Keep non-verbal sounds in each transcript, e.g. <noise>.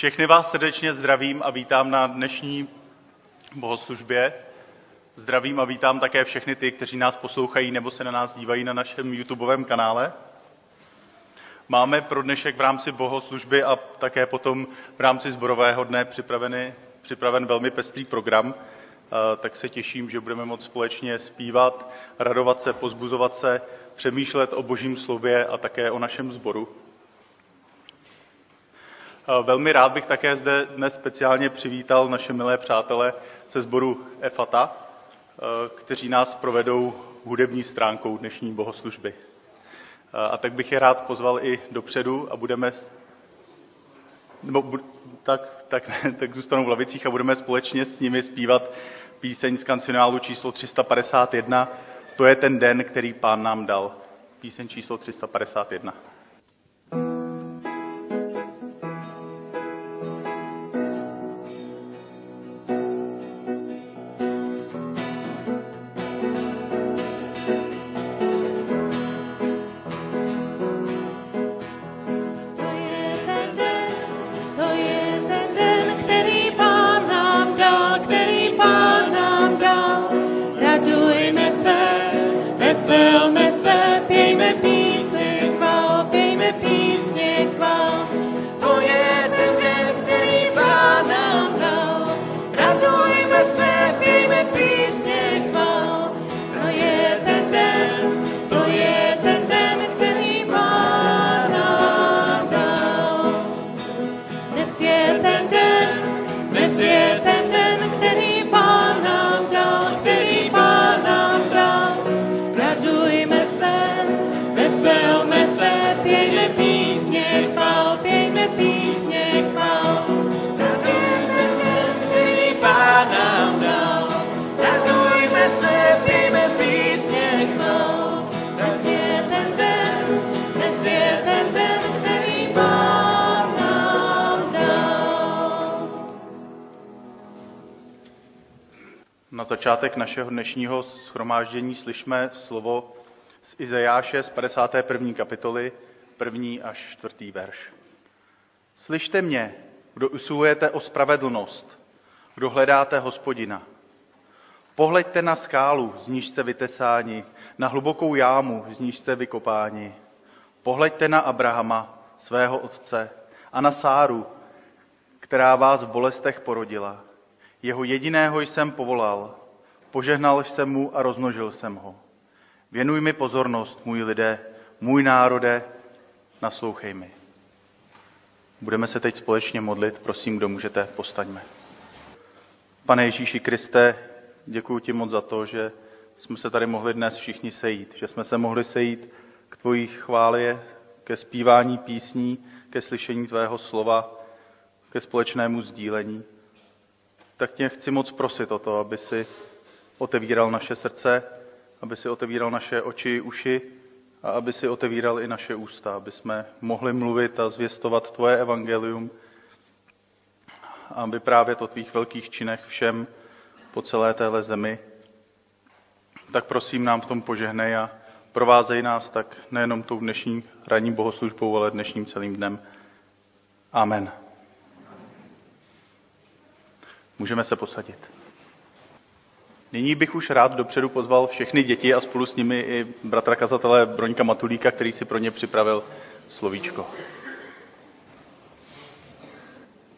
Všechny vás srdečně zdravím a vítám na dnešní bohoslužbě. Zdravím a vítám také všechny ty, kteří nás poslouchají nebo se na nás dívají na našem YouTubeovém kanále. Máme pro dnešek v rámci bohoslužby a také potom v rámci zborového dne připravený, připraven velmi pestrý program, tak se těším, že budeme moct společně zpívat, radovat se, pozbuzovat se, přemýšlet o božím slově a také o našem sboru. Velmi rád bych také zde dnes speciálně přivítal naše milé přátele ze sboru EFATA, kteří nás provedou hudební stránkou dnešní bohoslužby. A tak bych je rád pozval i dopředu a budeme nebo, tak, tak, <laughs> tak zůstanou v lavicích a budeme společně s nimi zpívat píseň z kancionálu číslo 351. To je ten den, který pán nám dal. Píseň číslo 351. našeho dnešního schromáždění slyšme slovo z Izajáše z 51. kapitoly, první až čtvrtý verš. Slyšte mě, kdo usilujete o spravedlnost, kdo hledáte hospodina. Pohleďte na skálu, z níž jste vytesáni, na hlubokou jámu, z níž jste vykopáni. Pohleďte na Abrahama, svého otce, a na Sáru, která vás v bolestech porodila. Jeho jediného jsem povolal, Požehnal jsem mu a rozmnožil jsem ho. Věnuj mi pozornost, můj lidé, můj národe, naslouchej mi. Budeme se teď společně modlit, prosím, kdo můžete, postaňme. Pane Ježíši Kriste, děkuji ti moc za to, že jsme se tady mohli dnes všichni sejít, že jsme se mohli sejít k tvojí chválie, ke zpívání písní, ke slyšení tvého slova, ke společnému sdílení. Tak tě chci moc prosit o to, aby si otevíral naše srdce, aby si otevíral naše oči, uši a aby si otevíral i naše ústa, aby jsme mohli mluvit a zvěstovat tvoje evangelium, aby právě to tvých velkých činech všem po celé téhle zemi. Tak prosím nám v tom požehnej a provázej nás tak nejenom tou dnešní ranní bohoslužbou, ale dnešním celým dnem. Amen. Můžeme se posadit. Nyní bych už rád dopředu pozval všechny děti a spolu s nimi i bratra kazatele Broňka Matulíka, který si pro ně připravil slovíčko.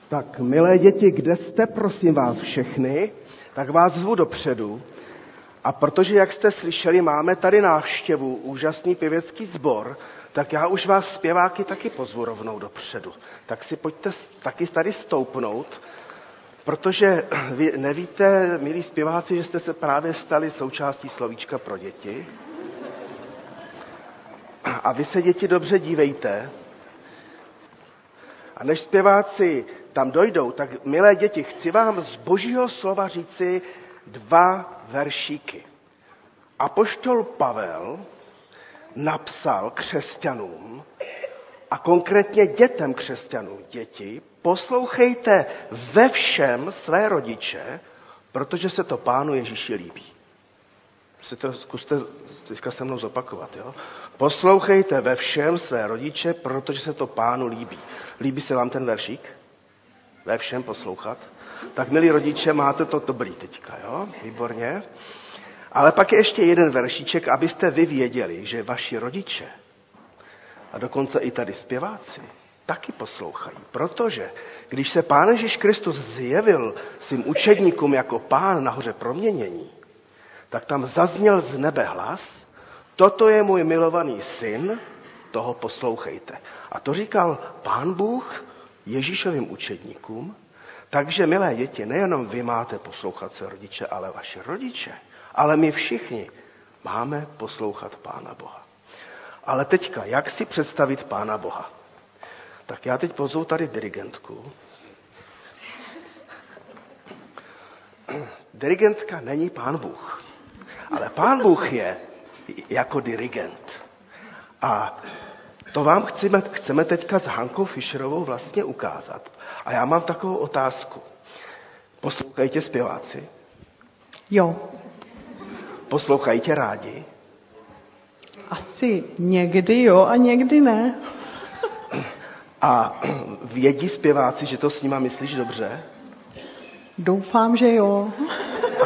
Tak, milé děti, kde jste, prosím vás všechny, tak vás zvu dopředu. A protože, jak jste slyšeli, máme tady návštěvu, úžasný pěvecký sbor, tak já už vás zpěváky taky pozvu rovnou dopředu. Tak si pojďte taky tady stoupnout Protože <clears throat> vy nevíte, milí zpěváci, že jste se právě stali součástí slovíčka pro děti. A vy se, děti, dobře dívejte. A než zpěváci tam dojdou, tak milé děti, chci vám z božího slova říci dva veršíky. Apoštol Pavel napsal křesťanům a konkrétně dětem křesťanů, děti, poslouchejte ve všem své rodiče, protože se to pánu Ježíši líbí. Si to zkuste teďka se mnou zopakovat. Jo? Poslouchejte ve všem své rodiče, protože se to pánu líbí. Líbí se vám ten veršík? ve všem poslouchat, tak milí rodiče, máte to dobrý teďka, jo? Výborně. Ale pak je ještě jeden veršíček, abyste vy věděli, že vaši rodiče, a dokonce i tady zpěváci, taky poslouchají. Protože když se Pán Ježíš Kristus zjevil svým učedníkům jako pán nahoře proměnění, tak tam zazněl z nebe hlas, toto je můj milovaný syn, toho poslouchejte. A to říkal pán Bůh Ježíšovým učedníkům, takže, milé děti, nejenom vy máte poslouchat se rodiče, ale vaše rodiče, ale my všichni máme poslouchat Pána Boha. Ale teďka, jak si představit Pána Boha? Tak já teď pozvu tady dirigentku. Dirigentka není pán Bůh, ale pán Bůh je jako dirigent. A to vám chceme, chceme teďka s Hankou Fischerovou vlastně ukázat. A já mám takovou otázku. Poslouchejte zpěváci? Jo. Poslouchajte rádi? Asi někdy jo a někdy ne. A <clears throat> vědí zpěváci, že to s nima myslíš dobře? Doufám, že jo.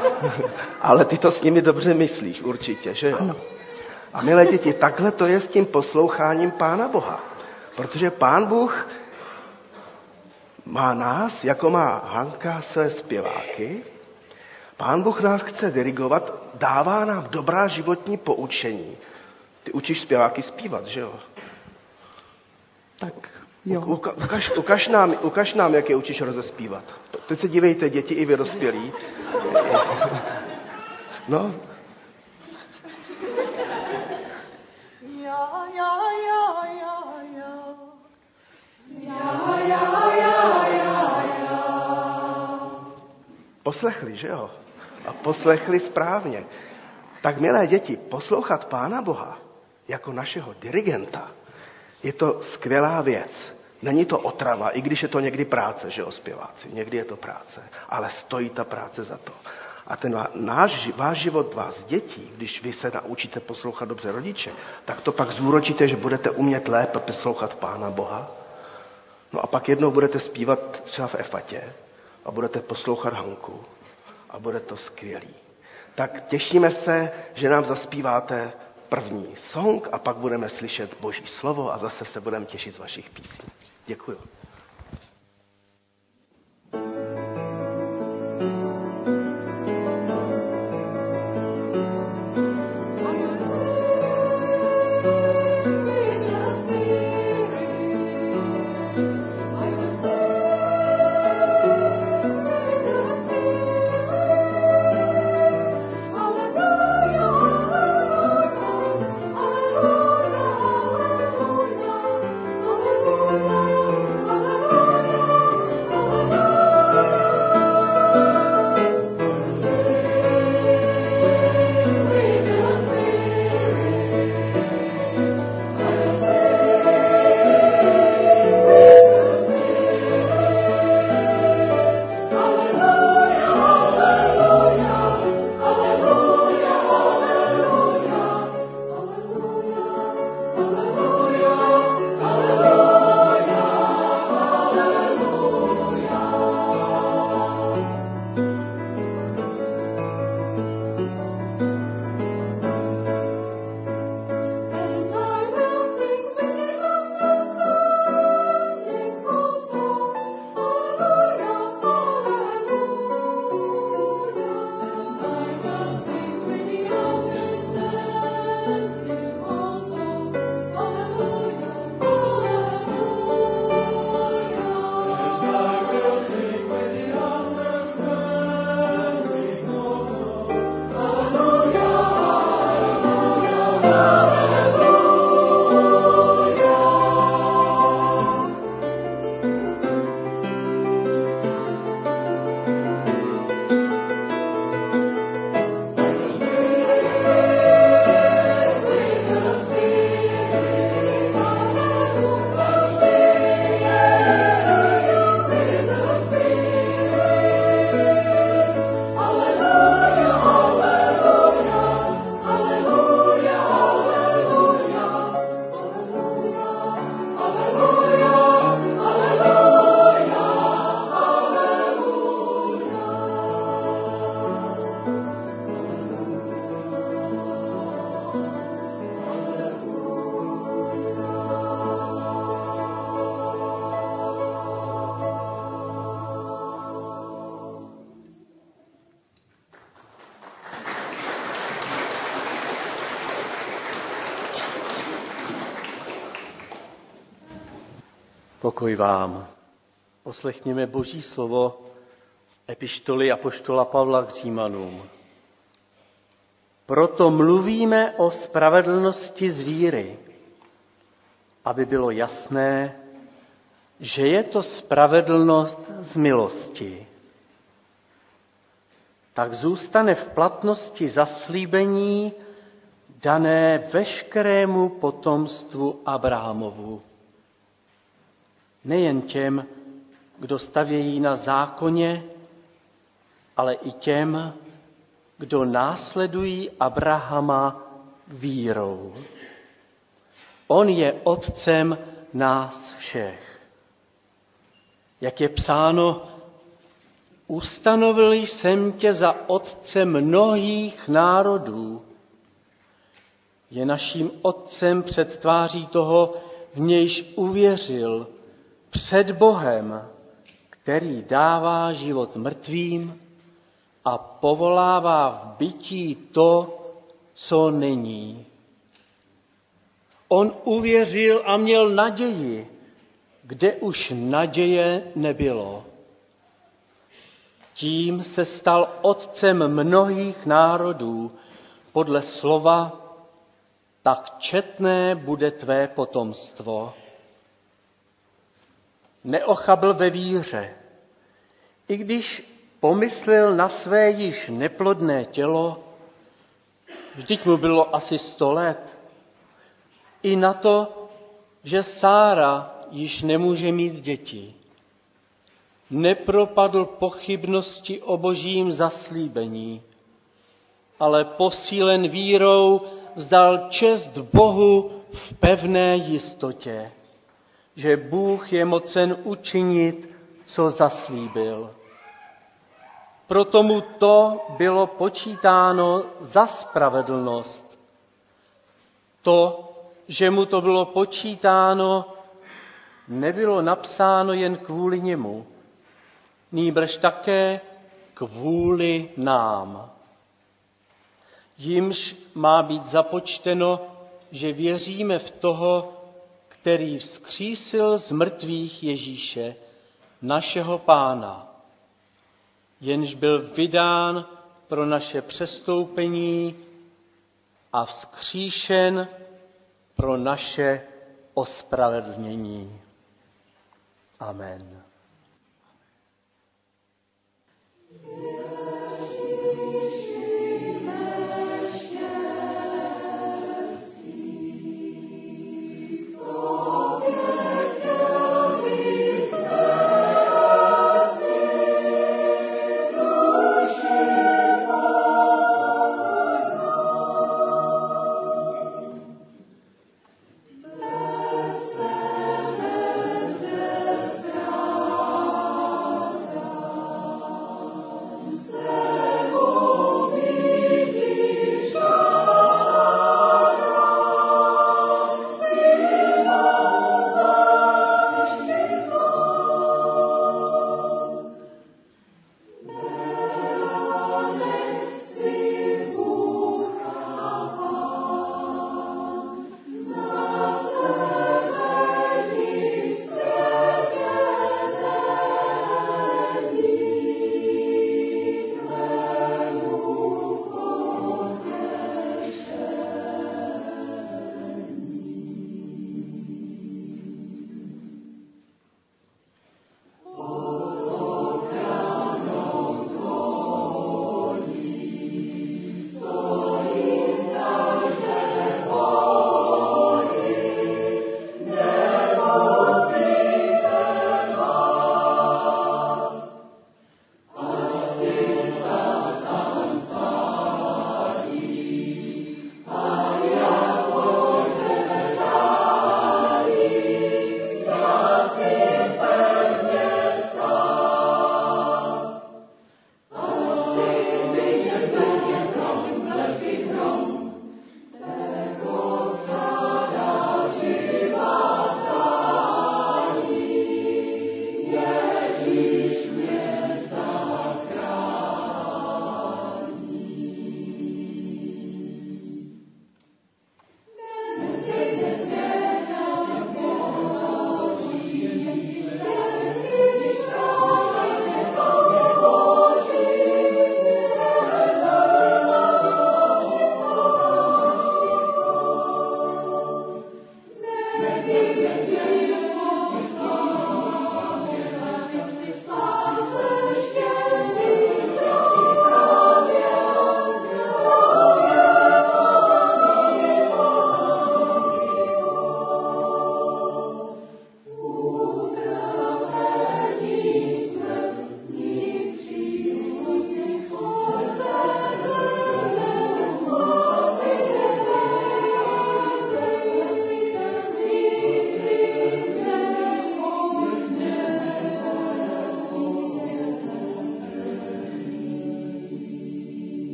<laughs> Ale ty to s nimi dobře myslíš, určitě, že jo? Ano. A milé děti, takhle to je s tím posloucháním Pána Boha. Protože Pán Bůh má nás, jako má Hanka své zpěváky, Pán Bůh nás chce dirigovat, dává nám dobrá životní poučení. Ty učíš zpěváky zpívat, že jo? Tak jo. U, ukaž, ukaž, nám, ukaž nám, jak je učíš rozespívat. Teď se dívejte, děti i vy dospělí. <laughs> No, Ja, ja, ja, ja, ja. Poslechli, že jo? A poslechli správně. Tak, milé děti, poslouchat Pána Boha jako našeho dirigenta je to skvělá věc. Není to otrava, i když je to někdy práce, že jo, zpěváci. Někdy je to práce, ale stojí ta práce za to. A ten náš, váš život, vás dětí, když vy se naučíte poslouchat dobře rodiče, tak to pak zúročíte, že budete umět lépe poslouchat Pána Boha. No a pak jednou budete zpívat třeba v Efatě a budete poslouchat Hanku a bude to skvělý. Tak těšíme se, že nám zaspíváte první song a pak budeme slyšet Boží slovo a zase se budeme těšit z vašich písní. Děkuji. Pokoj vám. Poslechněme Boží slovo z epištoly Apoštola Pavla k Římanům. Proto mluvíme o spravedlnosti z víry, aby bylo jasné, že je to spravedlnost z milosti. Tak zůstane v platnosti zaslíbení dané veškerému potomstvu Abrahamovu nejen těm, kdo stavějí na zákoně, ale i těm, kdo následují Abrahama vírou. On je otcem nás všech. Jak je psáno, ustanovil jsem tě za otce mnohých národů. Je naším otcem před tváří toho, v nějž uvěřil, před Bohem, který dává život mrtvým a povolává v bytí to, co není. On uvěřil a měl naději, kde už naděje nebylo. Tím se stal otcem mnohých národů podle slova, tak četné bude tvé potomstvo neochabl ve víře. I když pomyslel na své již neplodné tělo, vždyť mu bylo asi sto let, i na to, že Sára již nemůže mít děti. Nepropadl pochybnosti o božím zaslíbení, ale posílen vírou vzdal čest Bohu v pevné jistotě že Bůh je mocen učinit, co zaslíbil. Proto mu to bylo počítáno za spravedlnost. To, že mu to bylo počítáno, nebylo napsáno jen kvůli němu, nýbrž také kvůli nám. Jimž má být započteno, že věříme v toho, který vzkřísil z mrtvých Ježíše, našeho pána, jenž byl vydán pro naše přestoupení a vzkříšen pro naše ospravedlnění. Amen.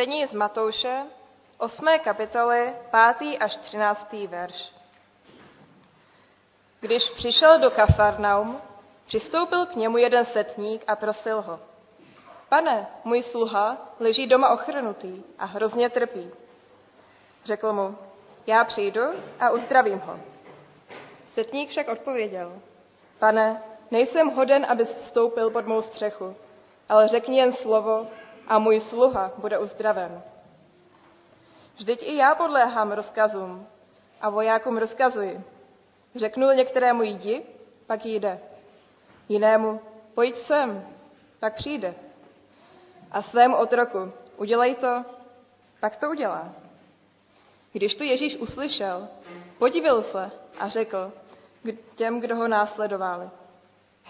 Čtení z Matouše, 8. kapitoly, 5. až 13. verš. Když přišel do Kafarnaum, přistoupil k němu jeden setník a prosil ho. Pane, můj sluha leží doma ochrnutý a hrozně trpí. Řekl mu, já přijdu a uzdravím ho. Setník však odpověděl, pane, nejsem hoden, abys vstoupil pod mou střechu, ale řekni jen slovo a můj sluha bude uzdraven. Vždyť i já podléhám rozkazům a vojákům rozkazuji. Řeknu některému jdi, pak jde. Jinému pojď sem, pak přijde. A svému otroku udělej to, pak to udělá. Když to Ježíš uslyšel, podíval se a řekl těm, kdo ho následovali.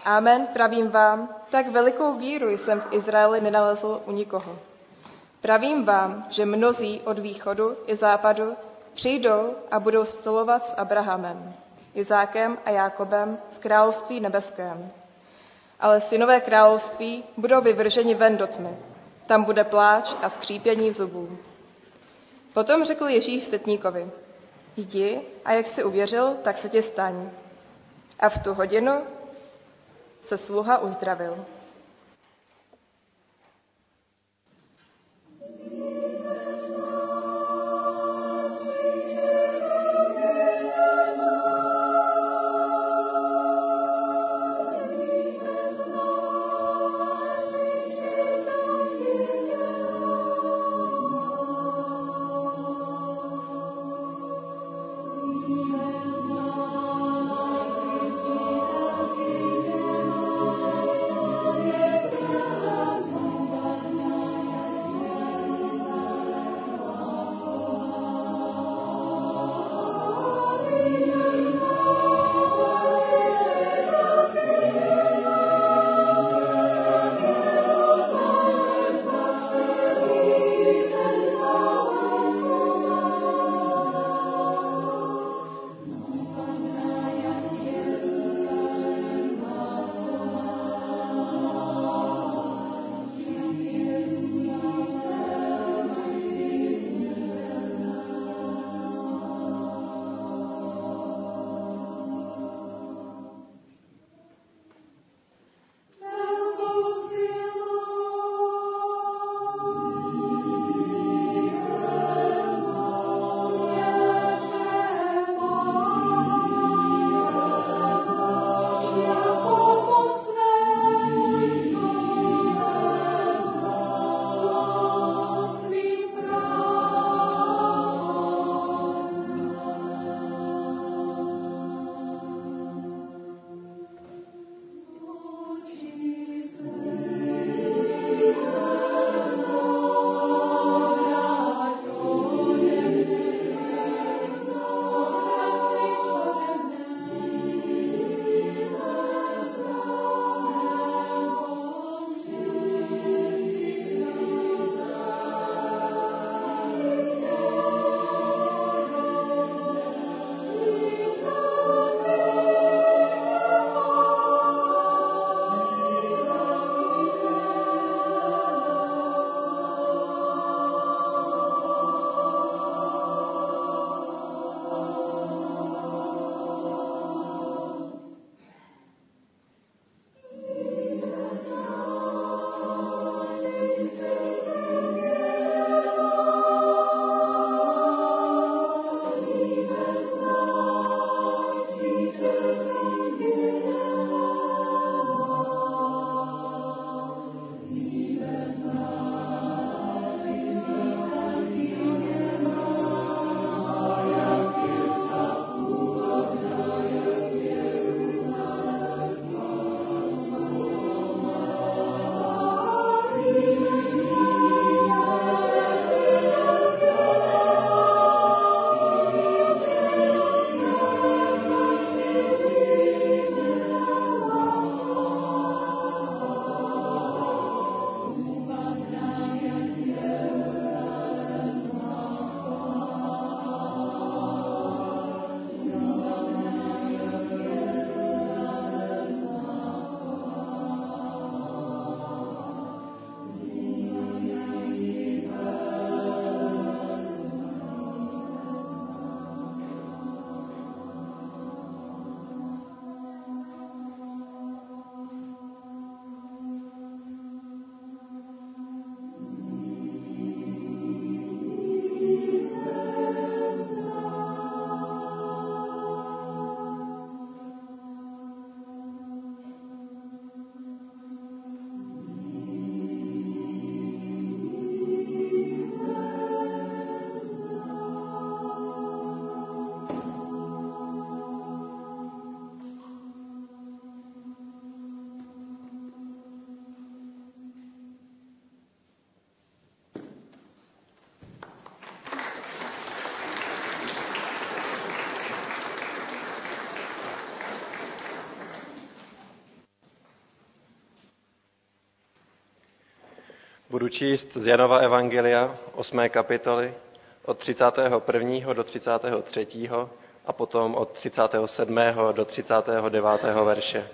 Amen, pravím vám, tak velikou víru jsem v Izraeli nenalezl u nikoho. Pravím vám, že mnozí od východu i západu přijdou a budou stolovat s Abrahamem, Izákem a Jákobem v království nebeském. Ale synové království budou vyvrženi ven do tmy. Tam bude pláč a skřípění zubů. Potom řekl Ježíš setníkovi, jdi a jak jsi uvěřil, tak se ti staň. A v tu hodinu se sluha uzdravil. Budu číst z Janova Evangelia 8. kapitoly od 31. do 33. a potom od 37. do 39. verše.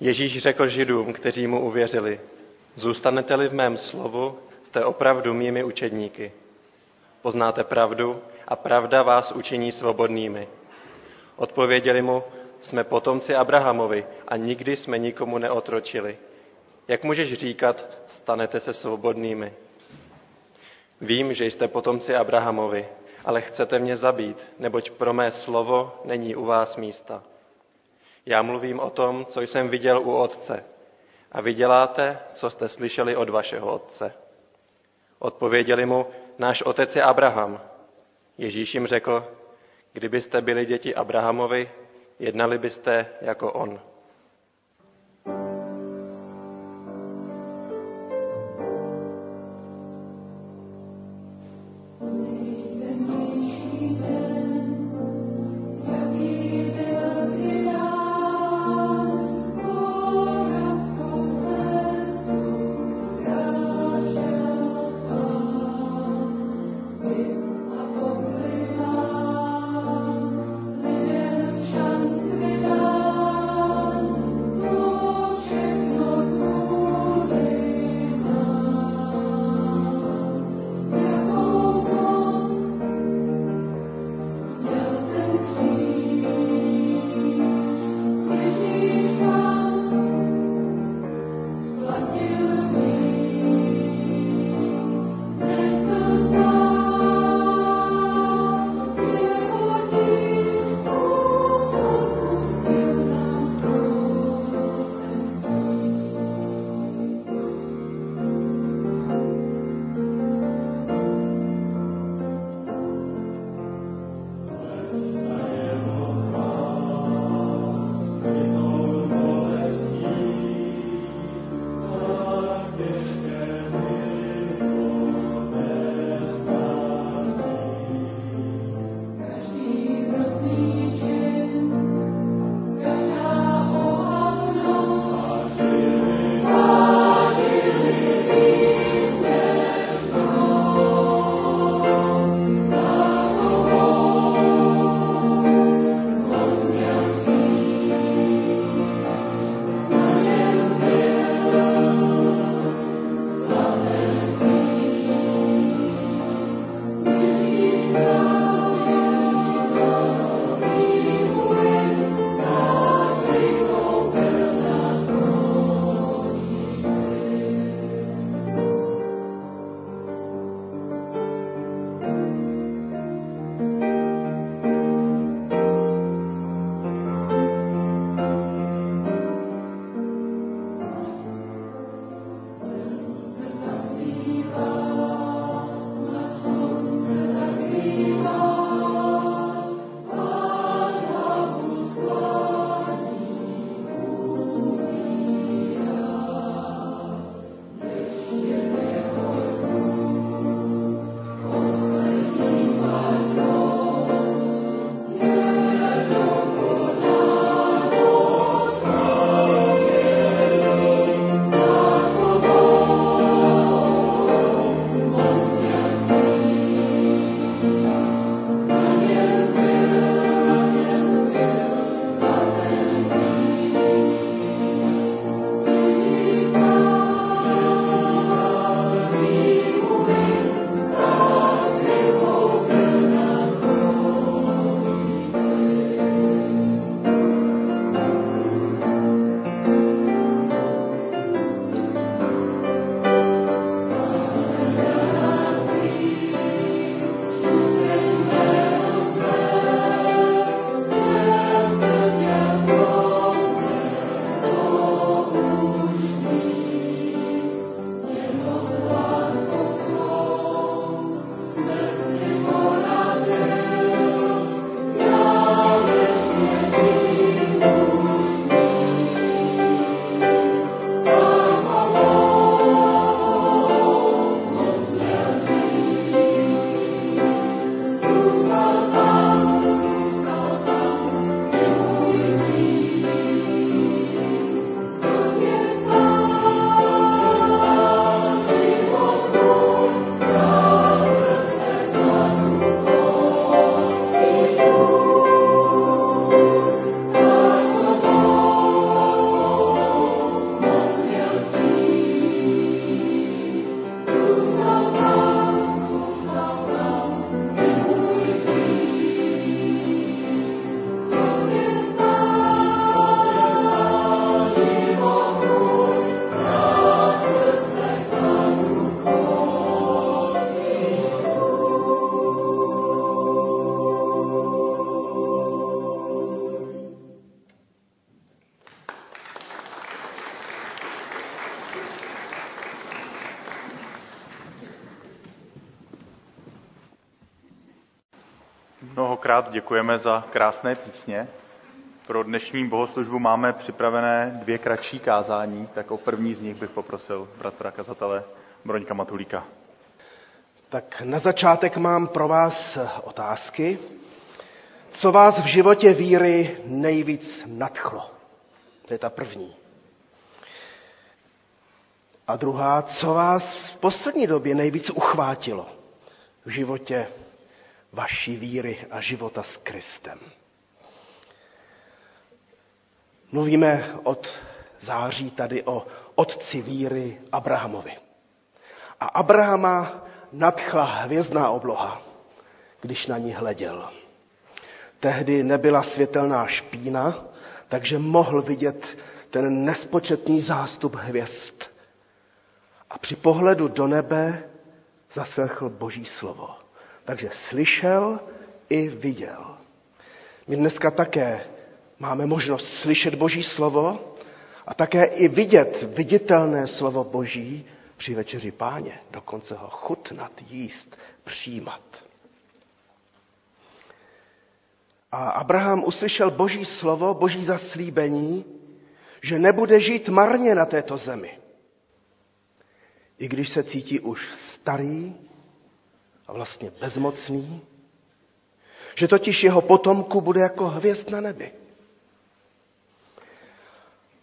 Ježíš řekl židům, kteří mu uvěřili, zůstanete-li v mém slovu, jste opravdu mými učedníky. Poznáte pravdu a pravda vás učiní svobodnými. Odpověděli mu, jsme potomci Abrahamovi a nikdy jsme nikomu neotročili. Jak můžeš říkat, stanete se svobodnými? Vím, že jste potomci Abrahamovi, ale chcete mě zabít, neboť pro mé slovo není u vás místa. Já mluvím o tom, co jsem viděl u otce. A vy děláte, co jste slyšeli od vašeho otce. Odpověděli mu, náš otec je Abraham. Ježíš jim řekl, kdybyste byli děti Abrahamovi, jednali byste jako on. Krát děkujeme za krásné písně. Pro dnešní bohoslužbu máme připravené dvě kratší kázání, tak o první z nich bych poprosil bratra kazatele Broňka Matulíka. Tak na začátek mám pro vás otázky. Co vás v životě víry nejvíc nadchlo? To je ta první. A druhá, co vás v poslední době nejvíc uchvátilo v životě vaší víry a života s Kristem? Mluvíme od září tady o otci víry Abrahamovi. A Abrahama nadchla hvězdná obloha, když na ní hleděl. Tehdy nebyla světelná špína, takže mohl vidět ten nespočetný zástup hvězd. A při pohledu do nebe zaslechl Boží slovo. Takže slyšel i viděl. My dneska také máme možnost slyšet Boží slovo a také i vidět viditelné slovo Boží při večeři páně, dokonce ho chutnat, jíst, přijímat. A Abraham uslyšel Boží slovo, Boží zaslíbení, že nebude žít marně na této zemi. I když se cítí už starý vlastně bezmocný, že totiž jeho potomku bude jako hvězd na nebi.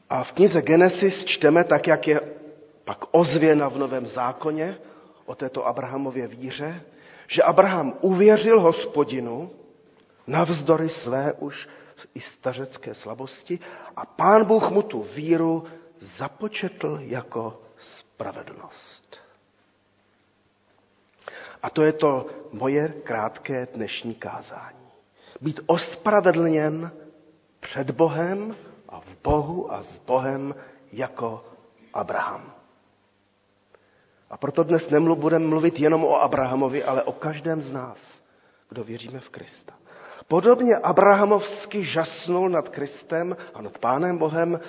A v knize Genesis čteme, tak jak je pak ozvěna v Novém zákoně o této Abrahamově víře, že Abraham uvěřil hospodinu navzdory své už i stařecké slabosti a pán Bůh mu tu víru započetl jako spravedlnost. A to je to moje krátké dnešní kázání. Být ospravedlněn před Bohem a v Bohu a s Bohem jako Abraham. A proto dnes nemluv, budeme mluvit jenom o Abrahamovi, ale o každém z nás, kdo věříme v Krista. Podobně Abrahamovsky žasnul nad Kristem a nad Pánem Bohem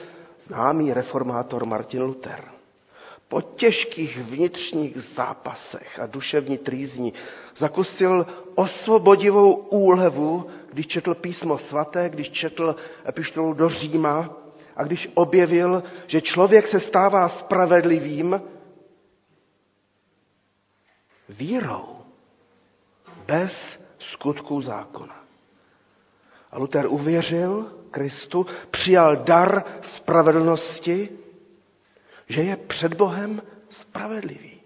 známý reformátor Martin Luther. Po těžkých vnitřních zápasech a duševní trýzní zakusil osvobodivou úlevu, když četl písmo svaté, když četl epištolu do Říma a když objevil, že člověk se stává spravedlivým vírou, bez skutků zákona. A Luther uvěřil Kristu, přijal dar spravedlnosti, že je před Bohem spravedlivý.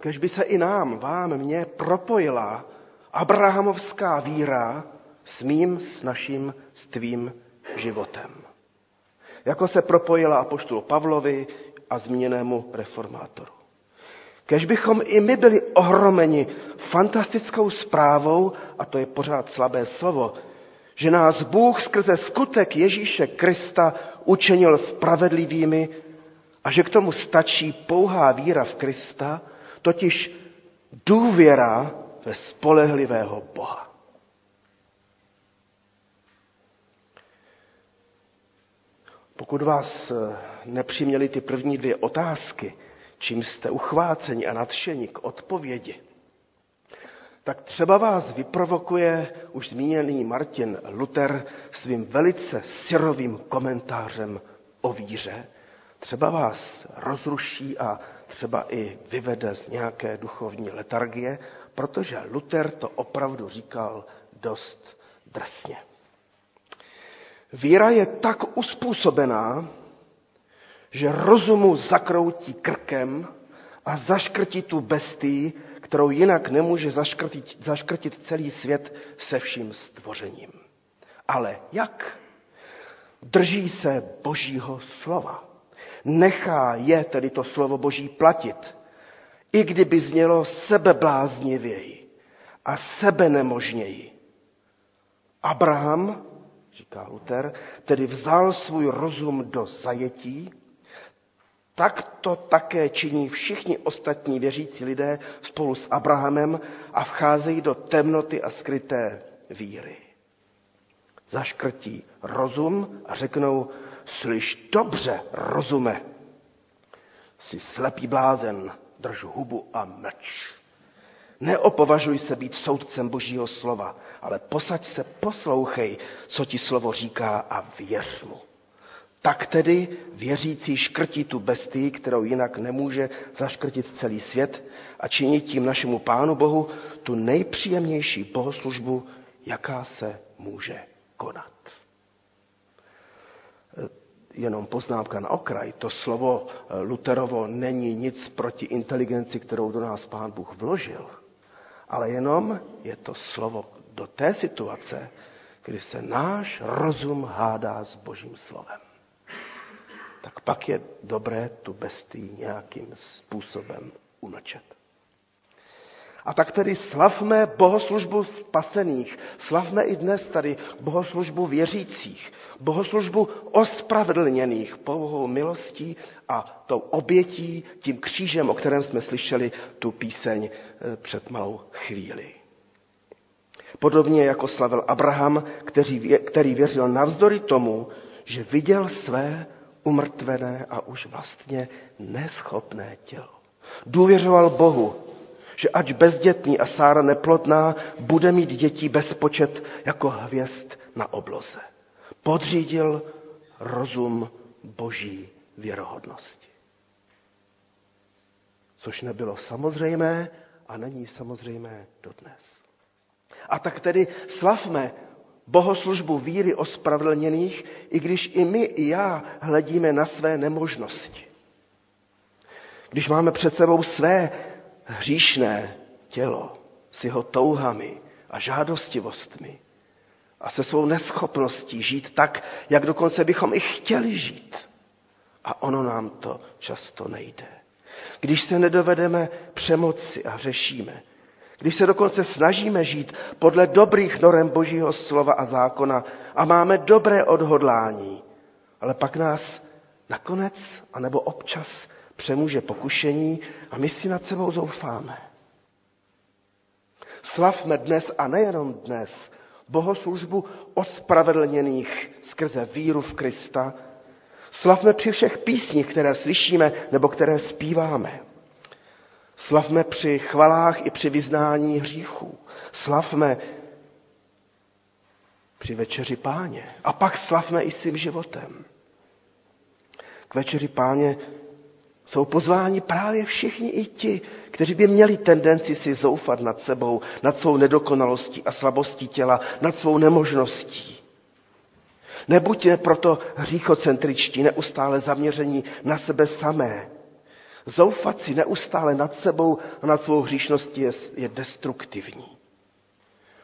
Když by se i nám, vám, mně propojila abrahamovská víra s mým, s naším, s tvým životem. Jako se propojila apoštolu Pavlovi a zmíněnému reformátoru. Kež bychom i my byli ohromeni fantastickou zprávou, a to je pořád slabé slovo, že nás Bůh skrze skutek Ježíše Krista učinil spravedlivými a že k tomu stačí pouhá víra v Krista, totiž důvěra ve spolehlivého Boha. Pokud vás nepřiměli ty první dvě otázky, čím jste uchváceni a nadšeni k odpovědi, tak třeba vás vyprovokuje už zmíněný Martin Luther svým velice syrovým komentářem o víře. Třeba vás rozruší a třeba i vyvede z nějaké duchovní letargie, protože Luther to opravdu říkal dost drsně. Víra je tak uspůsobená, že rozumu zakroutí krkem a zaškrtí tu bestii, kterou jinak nemůže zaškrtit, zaškrtit celý svět se vším stvořením. Ale jak? Drží se Božího slova. Nechá je tedy to slovo Boží platit, i kdyby znělo sebebláznivěji a sebe nemožněji. Abraham, říká Luther, tedy vzal svůj rozum do zajetí tak to také činí všichni ostatní věřící lidé spolu s Abrahamem a vcházejí do temnoty a skryté víry. Zaškrtí rozum a řeknou, slyš dobře, rozume. Jsi slepý blázen, drž hubu a mlč. Neopovažuj se být soudcem Božího slova, ale posaď se, poslouchej, co ti slovo říká a věř mu. Tak tedy věřící škrtí tu bestii, kterou jinak nemůže zaškrtit celý svět a činí tím našemu Pánu Bohu tu nejpříjemnější bohoslužbu, jaká se může konat. Jenom poznámka na okraj. To slovo Luterovo není nic proti inteligenci, kterou do nás Pán Bůh vložil, ale jenom je to slovo do té situace, kdy se náš rozum hádá s Božím slovem tak pak je dobré tu bestii nějakým způsobem umlčet. A tak tedy slavme bohoslužbu spasených, slavme i dnes tady bohoslužbu věřících, bohoslužbu ospravedlněných pouhou milostí a tou obětí, tím křížem, o kterém jsme slyšeli tu píseň eh, před malou chvíli. Podobně jako slavil Abraham, který, který věřil navzdory tomu, že viděl své umrtvené a už vlastně neschopné tělo. Důvěřoval Bohu, že ač bezdětný a Sára neplodná, bude mít dětí bezpočet jako hvězd na obloze. Podřídil rozum boží věrohodnosti. Což nebylo samozřejmé a není samozřejmé dodnes. A tak tedy slavme bohoslužbu víry ospravedlněných, i když i my, i já hledíme na své nemožnosti. Když máme před sebou své hříšné tělo s jeho touhami a žádostivostmi a se svou neschopností žít tak, jak dokonce bychom i chtěli žít. A ono nám to často nejde. Když se nedovedeme přemoci a řešíme, když se dokonce snažíme žít podle dobrých norem Božího slova a zákona a máme dobré odhodlání, ale pak nás nakonec, anebo občas přemůže pokušení a my si nad sebou zoufáme. Slavme dnes a nejenom dnes bohoslužbu ospravedlněných skrze víru v Krista. Slavme při všech písních, které slyšíme nebo které zpíváme. Slavme při chvalách i při vyznání hříchů. Slavme při večeři páně. A pak slavme i svým životem. K večeři páně jsou pozváni právě všichni i ti, kteří by měli tendenci si zoufat nad sebou, nad svou nedokonalostí a slabostí těla, nad svou nemožností. Nebuďte proto hříchocentričtí, neustále zaměření na sebe samé, Zoufat si neustále nad sebou a nad svou hříšností je, je destruktivní.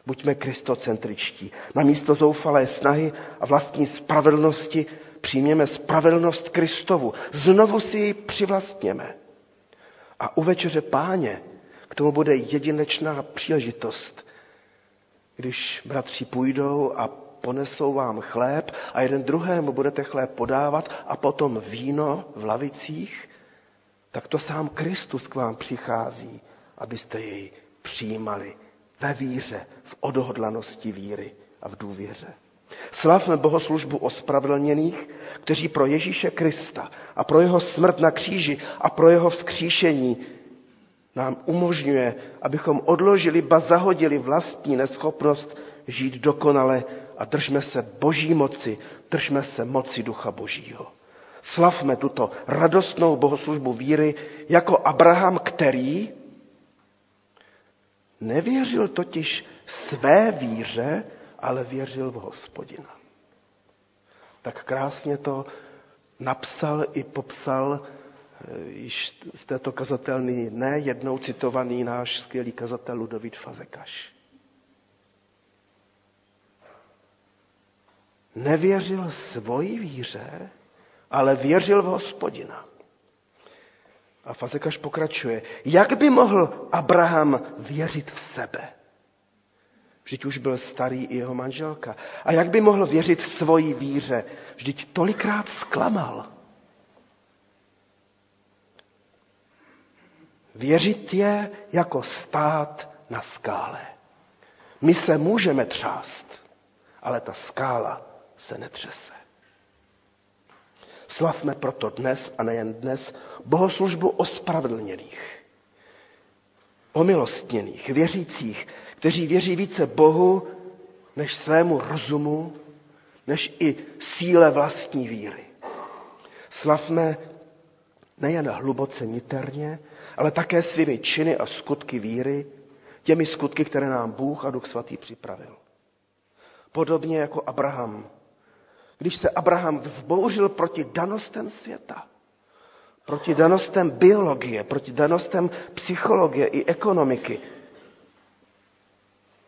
Buďme kristocentričtí. Na místo zoufalé snahy a vlastní spravedlnosti přijměme spravedlnost Kristovu. Znovu si ji přivlastněme. A u večeře páně k tomu bude jedinečná příležitost, když bratři půjdou a ponesou vám chléb a jeden druhému budete chléb podávat a potom víno v lavicích, tak to sám Kristus k vám přichází, abyste jej přijímali ve víře, v odhodlanosti víry a v důvěře. Slavme bohoslužbu ospravedlněných, kteří pro Ježíše Krista a pro jeho smrt na kříži a pro jeho vzkříšení nám umožňuje, abychom odložili, ba zahodili vlastní neschopnost žít dokonale a držme se boží moci, držme se moci ducha božího. Slavme tuto radostnou bohoslužbu víry jako Abraham, který nevěřil totiž své víře, ale věřil v hospodina. Tak krásně to napsal i popsal eh, již z této kazatelny ne jednou citovaný náš skvělý kazatel Ludovít Fazekaš. Nevěřil svoji víře, ale věřil v hospodina. A Fazekaš pokračuje. Jak by mohl Abraham věřit v sebe? Vždyť už byl starý i jeho manželka. A jak by mohl věřit svoji víře? Vždyť tolikrát zklamal. Věřit je jako stát na skále. My se můžeme třást, ale ta skála se netřese. Slavme proto dnes a nejen dnes bohoslužbu ospravedlněných. omilostněných, věřících, kteří věří více Bohu než svému rozumu, než i síle vlastní víry. Slavme nejen hluboce niterně, ale také svými činy a skutky víry, těmi skutky, které nám Bůh a Duch Svatý připravil. Podobně jako Abraham. Když se Abraham vzbouřil proti danostem světa, proti danostem biologie, proti danostem psychologie i ekonomiky,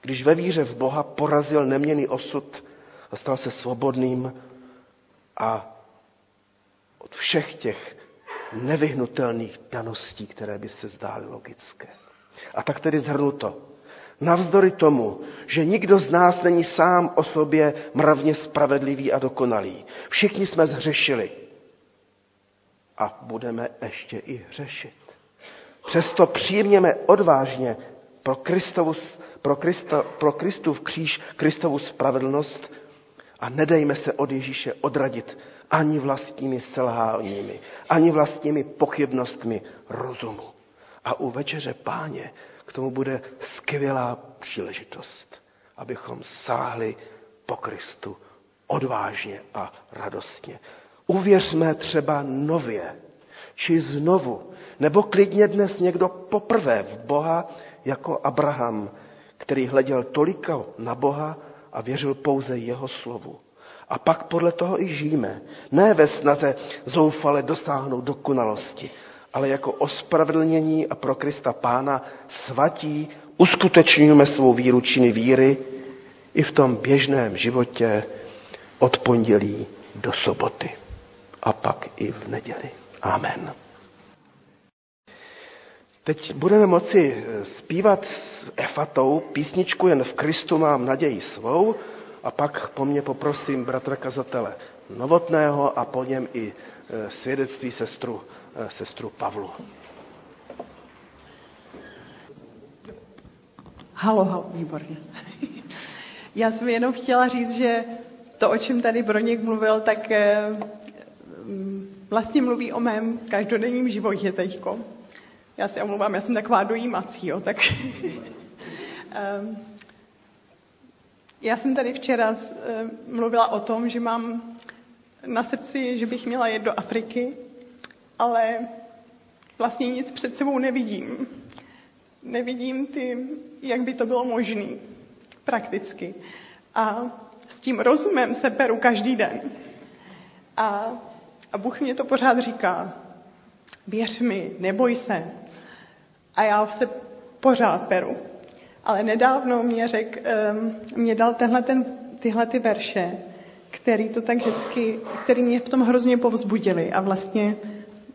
když ve víře v Boha porazil neměný osud a stal se svobodným a od všech těch nevyhnutelných daností, které by se zdály logické. A tak tedy zhrnuto. Navzdory tomu, že nikdo z nás není sám o sobě mravně spravedlivý a dokonalý. Všichni jsme zhřešili. A budeme ještě i hřešit. Přesto přijměme odvážně pro, Kristovus, pro, Kristo, pro Kristův kříž Kristovu spravedlnost a nedejme se od Ježíše odradit ani vlastními selháními, ani vlastními pochybnostmi rozumu. A u večeře páně k tomu bude skvělá příležitost, abychom sáhli po Kristu odvážně a radostně. Uvěřme třeba nově, či znovu, nebo klidně dnes někdo poprvé v Boha jako Abraham, který hleděl toliko na Boha a věřil pouze jeho slovu. A pak podle toho i žijeme. Ne ve snaze zoufale dosáhnout dokonalosti, ale jako ospravedlnění a pro Krista Pána svatí uskutečňujeme svou víru činy víry i v tom běžném životě od pondělí do soboty a pak i v neděli. Amen. Teď budeme moci zpívat s Efatou písničku Jen v Kristu mám naději svou a pak po mně poprosím bratra kazatele Novotného a po něm i e, svědectví sestru, sestru Pavlu. Halo, halo, výborně. <laughs> Já jsem jenom chtěla říct, že to, o čem tady Broněk mluvil, tak e, vlastně mluví o mém každodenním životě teďko. Já se omluvám, já jsem taková dojímací, jo, tak <laughs> Já jsem tady včera eh, mluvila o tom, že mám na srdci, že bych měla jet do Afriky, ale vlastně nic před sebou nevidím. Nevidím ty, jak by to bylo možné prakticky. A s tím rozumem se peru každý den. A, a Bůh mě to pořád říká. Věř mi, neboj se. A já se pořád peru. Ale nedávno mě, řek, mě dal tenhle ten, tyhle ty verše, který to tak hezky, který mě v tom hrozně povzbudili a vlastně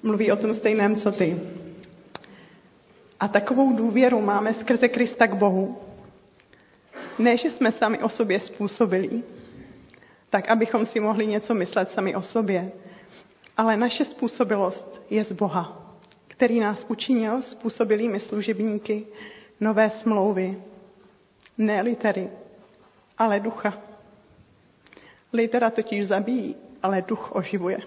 mluví o tom stejném, co ty. A takovou důvěru máme skrze Krista k Bohu. Ne, že jsme sami o sobě způsobili, tak abychom si mohli něco myslet sami o sobě, ale naše způsobilost je z Boha, který nás učinil způsobilými služebníky nové smlouvy. Ne litery, ale ducha. Litera totiž zabíjí, ale duch oživuje.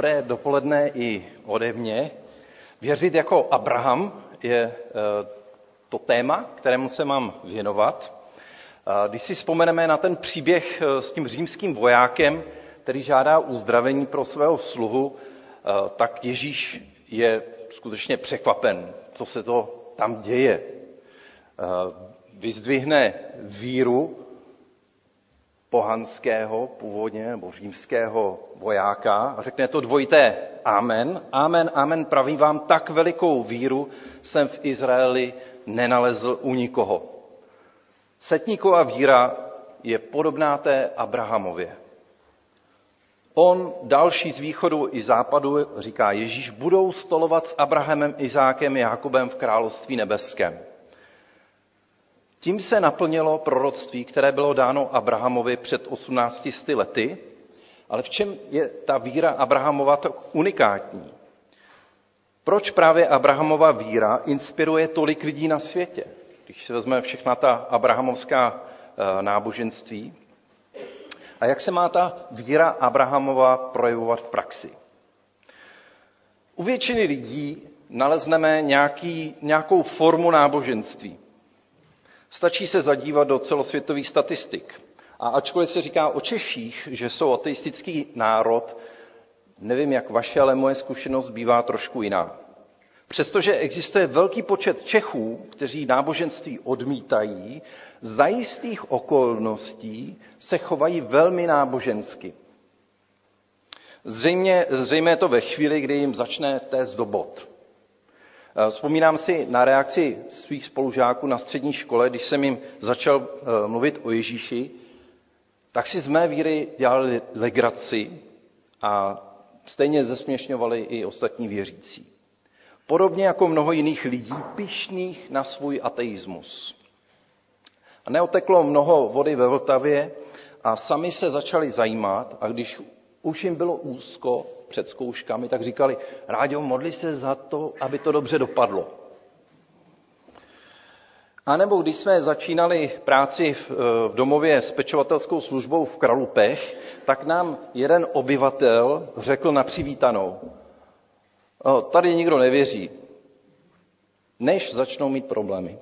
Dobré dopoledne i ode mě. Věřit jako Abraham je eh, to téma, kterému se mám věnovat. Když si vzpomeneme na ten příběh eh, s tím římským vojákem, který žádá uzdravení pro svého sluhu, eh, tak Ježíš je skutečně překvapen, co se to tam děje. Vyzdvihne víru pohanského původně, nebo římského vojáka a řekne to dvojité amen. Amen, amen, pravím vám, tak velikou víru jsem v Izraeli nenalezl u nikoho. Setníková víra je podobná té Abrahamově. On, další z východu i západu, říká Ježíš, budou stolovat s Abrahamem, Izákem, Jakobem v království nebeském. Tím se naplnilo proroctví, které bylo dáno Abrahamovi před 18 lety, ale v čem je ta víra Abrahamova tak unikátní? Proč právě Abrahamova víra inspiruje tolik lidí na světě? Když si vezmeme všechna ta abrahamovská eh, náboženství. A jak se má ta víra Abrahamova projevovat v praxi? U většiny lidí nalezneme nějaký, nějakou formu náboženství. Stačí se zadívat do celosvětových statistik. A ačkoliv se říká o Češích, že jsou ateistický národ, nevím jak vaše, ale moje zkušenost bývá trošku jiná. Přestože existuje velký počet Čechů, kteří náboženství odmítají, za jistých okolností se chovají velmi nábožensky. Zřejmě, zřejmě je to ve chvíli, kdy jim začne tést do bod. Eh, vzpomínám si na reakci svých spolužáků na střední škole, když jsem jim začal eh, mluvit o Ježíši, tak si z mé víry dělali legraci a stejně zesměšňovali i ostatní věřící. Podobně jako mnoho jiných lidí, pišných na svůj ateismus. A neoteklo mnoho vody ve Vltavě a sami se začali zajímat a když už jim bylo úzko před zkouškami, tak říkali, Ráďo, modli se za to, aby to dobře dopadlo. A nebo když jsme začínali práci v domově s pečovatelskou službou v Kralupech, tak nám jeden obyvatel řekl na přivítanou, tady nikdo nevěří, než začnou mít problémy.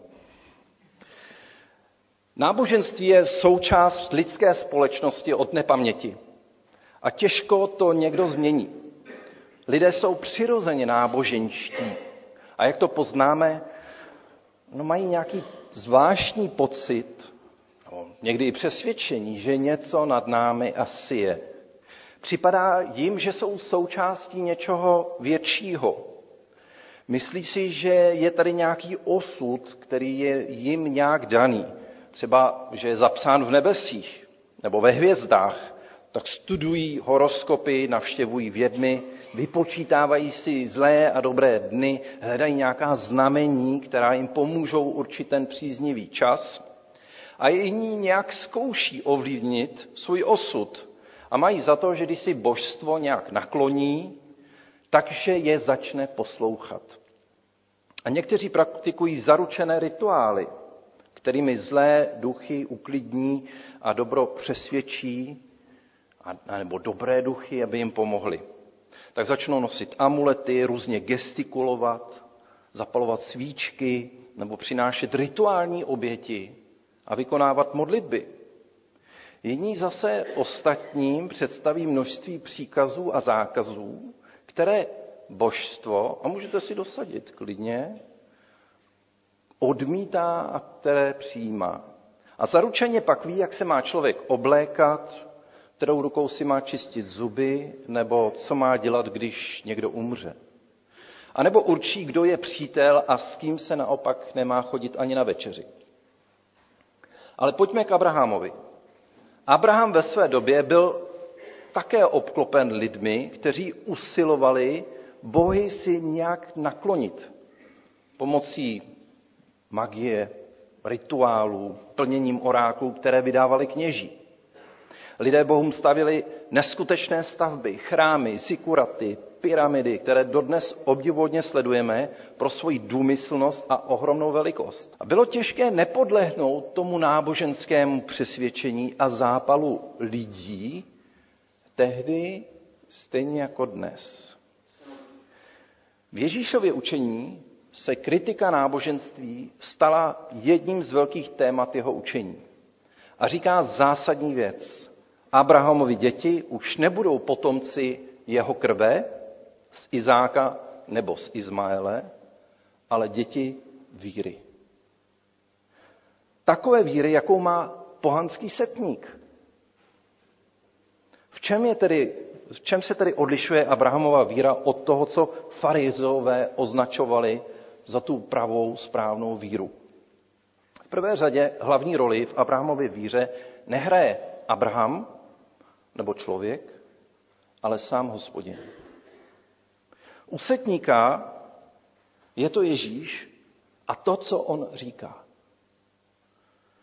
Náboženství je součást lidské společnosti od nepaměti. A těžko to někdo změní. Lidé jsou přirozeně náboženští. A jak to poznáme? No mají nějaký zvláštní pocit, no, někdy i přesvědčení, že něco nad námi asi je. Připadá jim, že jsou součástí něčeho většího. Myslí si, že je tady nějaký osud, který je jim nějak daný. Třeba, že je zapsán v nebesích nebo ve hvězdách, tak studují horoskopy, navštěvují vědmy, vypočítávají si zlé a dobré dny, hledají nějaká znamení, která jim pomůžou určit ten příznivý čas a jiní nějak zkouší ovlivnit svůj osud a mají za to, že když si božstvo nějak nakloní, takže je začne poslouchat. A někteří praktikují zaručené rituály, kterými zlé duchy uklidní a dobro přesvědčí nebo dobré duchy, aby jim pomohli. Tak začnou nosit amulety, různě gestikulovat, zapalovat svíčky nebo přinášet rituální oběti a vykonávat modlitby. Jiní zase ostatním představí množství příkazů a zákazů, které božstvo, a můžete si dosadit klidně, odmítá a které přijímá. A zaručeně pak ví, jak se má člověk oblékat, kterou rukou si má čistit zuby, nebo co má dělat, když někdo umře. A nebo určí, kdo je přítel a s kým se naopak nemá chodit ani na večeři. Ale pojďme k Abrahamovi. Abraham ve své době byl také obklopen lidmi, kteří usilovali bohy si nějak naklonit pomocí magie, rituálů, plněním oráků, které vydávali kněží. Lidé bohům stavili neskutečné stavby, chrámy, sikuraty, pyramidy, které dodnes obdivodně sledujeme pro svoji důmyslnost a ohromnou velikost. A bylo těžké nepodlehnout tomu náboženskému přesvědčení a zápalu lidí tehdy stejně jako dnes. V Ježíšově učení se kritika náboženství stala jedním z velkých témat jeho učení. A říká zásadní věc. Abrahamovi děti už nebudou potomci jeho krve z Izáka nebo z Izmaele, ale děti víry. Takové víry, jakou má pohanský setník. V čem, je tedy, v čem se tedy odlišuje Abrahamova víra od toho, co farizové označovali za tu pravou, správnou víru? V prvé řadě hlavní roli v Abrahamově víře nehraje Abraham nebo člověk, ale sám hospodin. U setníka je to Ježíš a to, co on říká.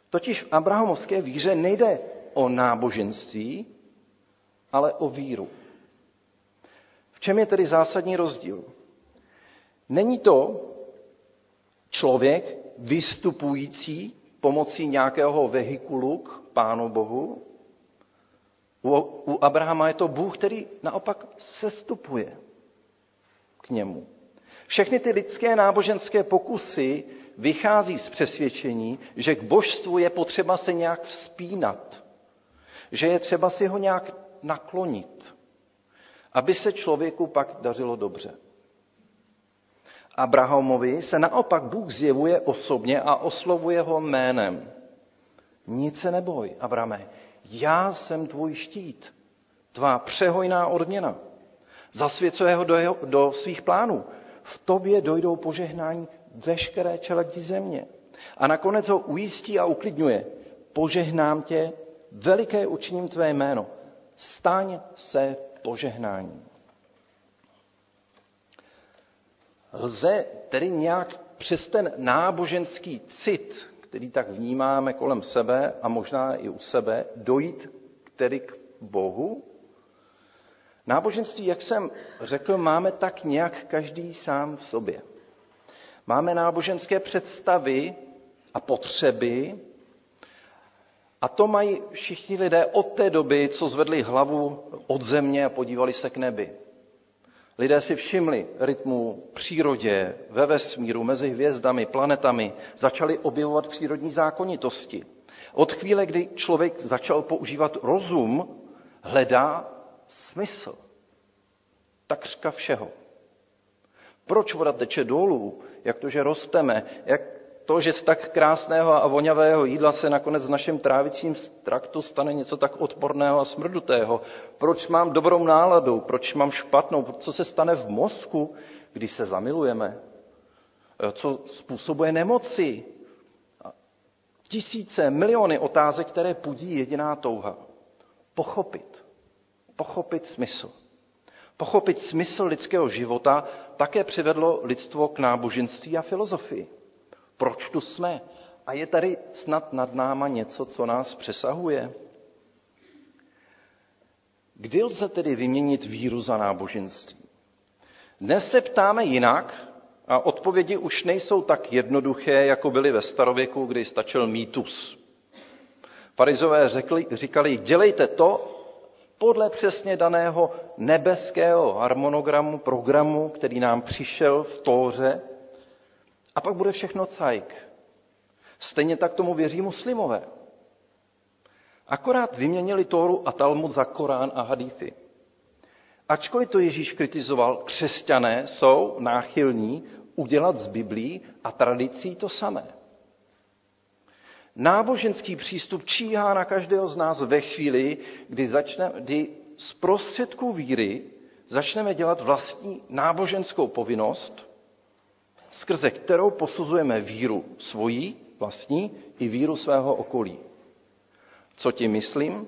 Totiž v abrahamovské víře nejde o náboženství, ale o víru. V čem je tedy zásadní rozdíl? Není to člověk vystupující pomocí nějakého vehikulu k Pánu Bohu. U, u Abrahama je to Bůh, který naopak sestupuje k němu. Všechny ty lidské náboženské pokusy vychází z přesvědčení, že k božstvu je potřeba se nějak vzpínat, že je třeba si ho nějak naklonit, aby se člověku pak dařilo dobře. Abrahamovi se naopak Bůh zjevuje osobně a oslovuje ho jménem. Nic se neboj, Abrame, já jsem tvůj štít, tvá přehojná odměna. Zasvěcuje ho do, jeho, do svých plánů. V tobě dojdou požehnání veškeré čeledí země. A nakonec ho ujistí a uklidňuje. Požehnám tě, veliké učiním tvé jméno. Staň se požehnání. Lze tedy nějak přes ten náboženský cit, který tak vnímáme kolem sebe a možná i u sebe, dojít tedy k Bohu? Náboženství, jak jsem řekl, máme tak nějak každý sám v sobě. Máme náboženské představy a potřeby a to mají všichni lidé od té doby, co zvedli hlavu od země a podívali se k nebi. Lidé si všimli rytmu přírodě, ve vesmíru, mezi hvězdami, planetami, začali objevovat přírodní zákonitosti. Od chvíle, kdy člověk začal používat rozum, hledá smysl. Takřka všeho. Proč voda teče dolů? Jak to, že rosteme? Jak to, že z tak krásného a vonavého jídla se nakonec v našem trávicím traktu stane něco tak odporného a smrdutého? Proč mám dobrou náladu? Proč mám špatnou? Co se stane v mozku, když se zamilujeme? Co způsobuje nemoci? Tisíce, miliony otázek, které pudí jediná touha. Pochopit. Pochopit smysl. Pochopit smysl lidského života také přivedlo lidstvo k náboženství a filozofii. Proč tu jsme? A je tady snad nad náma něco, co nás přesahuje? Kdy lze tedy vyměnit víru za náboženství? Dnes se ptáme jinak a odpovědi už nejsou tak jednoduché, jako byly ve starověku, kdy stačil mýtus. Parizové řekli, říkali, dělejte to podle přesně daného nebeského harmonogramu, programu, který nám přišel v Tóře, a pak bude všechno cajk. Stejně tak tomu věří muslimové. Akorát vyměnili Tóru a Talmud za Korán a Hadithy. Ačkoliv to Ježíš kritizoval, křesťané jsou náchylní udělat z Biblí a tradicí to samé. Náboženský přístup číhá na každého z nás ve chvíli, kdy, začne, kdy z prostředků víry začneme dělat vlastní náboženskou povinnost, skrze kterou posuzujeme víru svojí, vlastní, i víru svého okolí. Co tím myslím?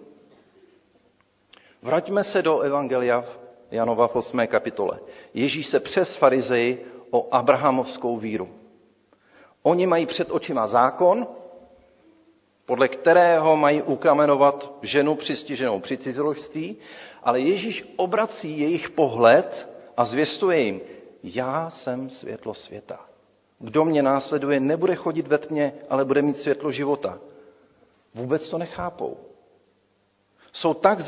Vraťme se do Evangelia Janova v 8. kapitole. Ježíš se přes farizeji o abrahamovskou víru. Oni mají před očima zákon, podle kterého mají ukamenovat ženu přistiženou při cizoložství, ale Ježíš obrací jejich pohled a zvěstuje jim, já jsem světlo světa. Kdo mě následuje, nebude chodit ve tmě, ale bude mít světlo života. Vůbec to nechápou. Jsou tak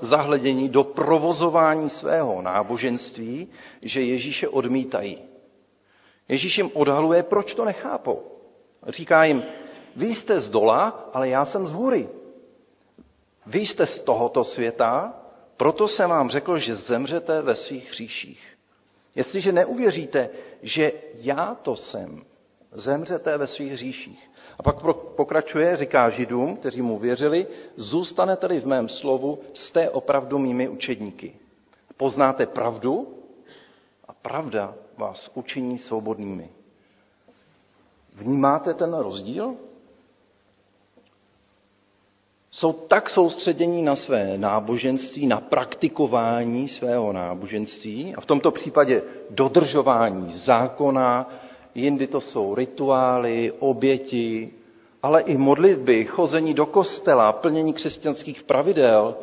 zahleděni do provozování svého náboženství, že Ježíše odmítají. Ježíš jim odhaluje, proč to nechápou. Říká jim, vy jste z dola, ale já jsem z hůry. Vy jste z tohoto světa, proto jsem vám řekl, že zemřete ve svých hříších. Jestliže neuvěříte, že já to jsem, zemřete ve svých hříších. A pak pokračuje, říká židům, kteří mu věřili, zůstanete-li v mém slovu, jste opravdu mými učedníky. Poznáte pravdu a pravda vás učiní svobodnými. Vnímáte ten rozdíl? Jsou tak soustředění na své náboženství, na praktikování svého náboženství a v tomto případě dodržování zákona, jindy to jsou rituály, oběti, ale i modlitby, chození do kostela, plnění křesťanských pravidel,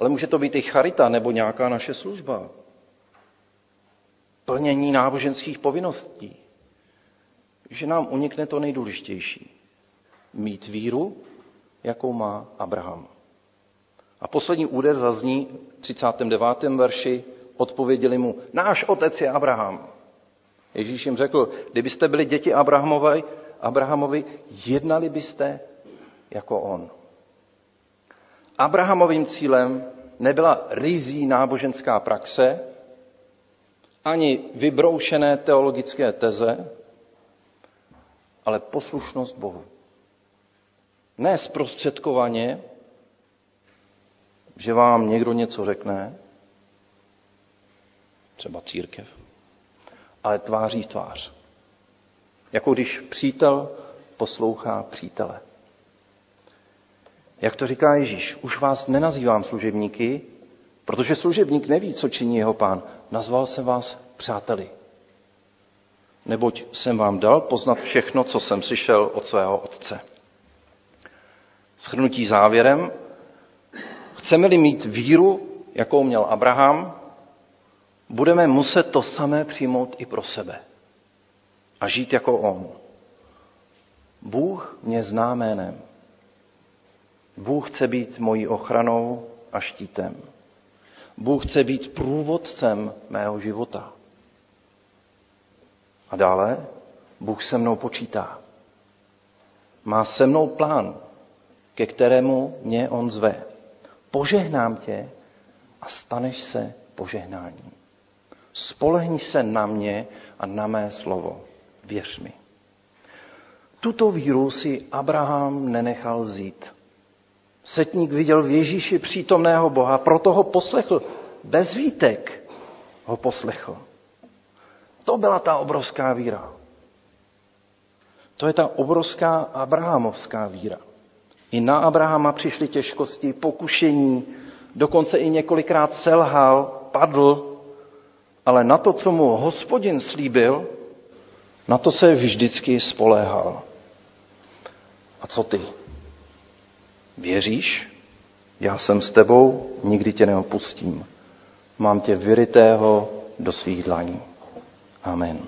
ale může to být i charita nebo nějaká naše služba. Plnění náboženských povinností. Že nám unikne to nejdůležitější. Mít víru, jakou má Abraham. A poslední úder zazní v 39. verši, odpověděli mu, náš otec je Abraham. Ježíš jim řekl, kdybyste byli děti Abrahamovi, Abrahamovi jednali byste jako on. Abrahamovým cílem nebyla rizí náboženská praxe, ani vybroušené teologické teze, ale poslušnost Bohu. Ne zprostředkovaně, že vám někdo něco řekne, třeba církev, ale tváří v tvář. Jako když přítel poslouchá přítele. Jak to říká Ježíš, už vás nenazývám služebníky, protože služebník neví, co činí jeho pán. Nazval jsem vás přáteli. Neboť jsem vám dal poznat všechno, co jsem slyšel od svého otce. Schrnutí závěrem. Chceme-li mít víru, jakou měl Abraham, budeme muset to samé přijmout i pro sebe a žít jako on. Bůh mě zná jménem. Bůh chce být mojí ochranou a štítem. Bůh chce být průvodcem mého života. A dále Bůh se mnou počítá. Má se mnou plán, ke kterému mě on zve. Požehnám tě a staneš se požehnáním. Spolehni se na mě a na mé slovo. Věř mi. Tuto víru si Abraham nenechal vzít. Setník viděl v Ježíši přítomného Boha, proto ho poslechl. Bez výtek ho poslechl. To byla ta obrovská víra. To je ta obrovská abrahamovská víra. I na Abrahama přišly těžkosti, pokušení, dokonce i několikrát selhal, padl, ale na to, co mu hospodin slíbil, na to se vždycky spoléhal. A co ty? Věříš? Já jsem s tebou, nikdy tě neopustím. Mám tě vyrytého do svých dlaní. Amen.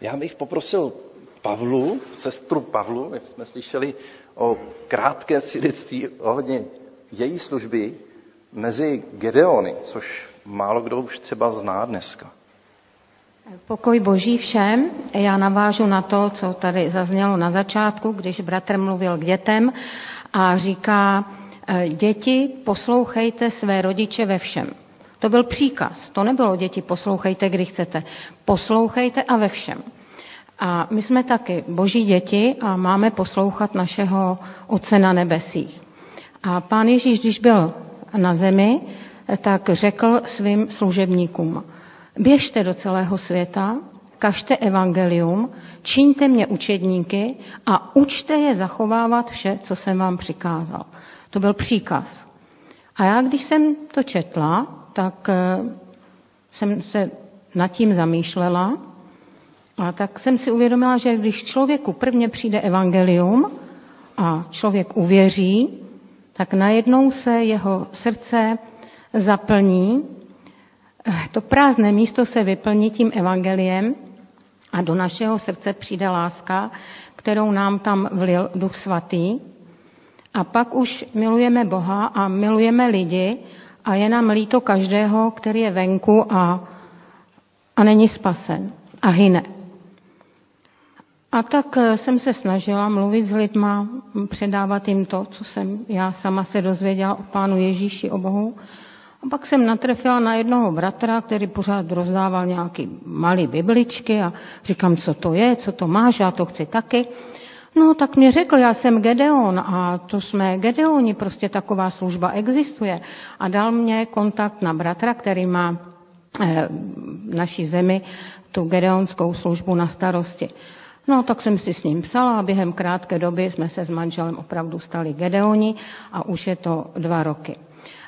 Já bych poprosil Pavlu, sestru Pavlu, jak jsme slyšeli o krátké svědectví ohledně její služby mezi Gedeony, což málo kdo už třeba zná dneska. Pokoj boží všem. Já navážu na to, co tady zaznělo na začátku, když bratr mluvil k dětem a říká, e, děti, poslouchejte své rodiče ve všem. To byl příkaz. To nebylo děti, poslouchejte, kdy chcete. Poslouchejte a ve všem. A my jsme taky boží děti a máme poslouchat našeho Otce na nebesích. A pán Ježíš, když byl na zemi, tak řekl svým služebníkům, běžte do celého světa, kažte evangelium, čiňte mě učedníky a učte je zachovávat vše, co jsem vám přikázal. To byl příkaz. A já, když jsem to četla, tak eh, jsem se nad tím zamýšlela a tak jsem si uvědomila, že když člověku prvně přijde evangelium a člověk uvěří, tak najednou se jeho srdce zaplní, to prázdné místo se vyplní tím evangeliem a do našeho srdce přijde láska, kterou nám tam vlil Duch Svatý. A pak už milujeme Boha a milujeme lidi a je nám líto každého, který je venku a, a není spasen a hyne. A tak eh, jsem se snažila mluvit s lidma, předávat jim to, co jsem já sama se dozvěděla o Pánu Ježíši, o Bohu. A pak jsem natrefila na jednoho bratra, který pořád rozdával nějaký malý bibličky a říkám, co to je, co to máš, já to chci taky. No, tak mě řekl, já jsem Gedeon a to jsme Gedeoni, prostě taková služba existuje. A dal mě kontakt na bratra, který má eh, v naší zemi tu gedeonskou službu na starosti. No, tak jsem si s ním psala a během krátké doby jsme se s manželem opravdu stali Gedeoni a už je to dva roky.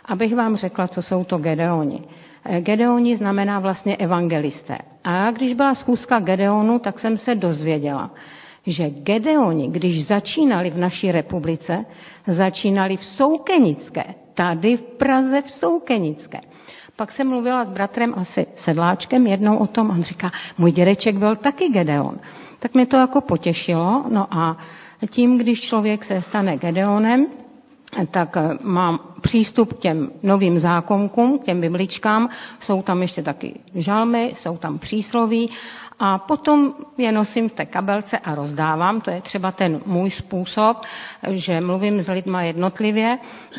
Abych vám řekla, co jsou to Gedeoni. Eh, Gedeoni znamená vlastně evangelisté. A když byla schůzka Gedeonu, tak jsem se dozvěděla, že Gedeoni, když začínali v naší republice, začínali v Soukenické, tady v Praze v Soukenické. Pak jsem mluvila s bratrem asi sedláčkem jednou o tom, on říká, můj dědeček byl taky Gedeon. Tak mě to jako potěšilo, no a tím, když člověk se stane Gedeonem, tak eh, mám přístup k těm novým zákonkům, k těm bibličkám, jsou tam ještě taky žalmy, jsou tam přísloví. A potom je nosím v té kabelce a rozdávám. To je třeba ten můj způsob, že mluvím s lidma jednotlivě,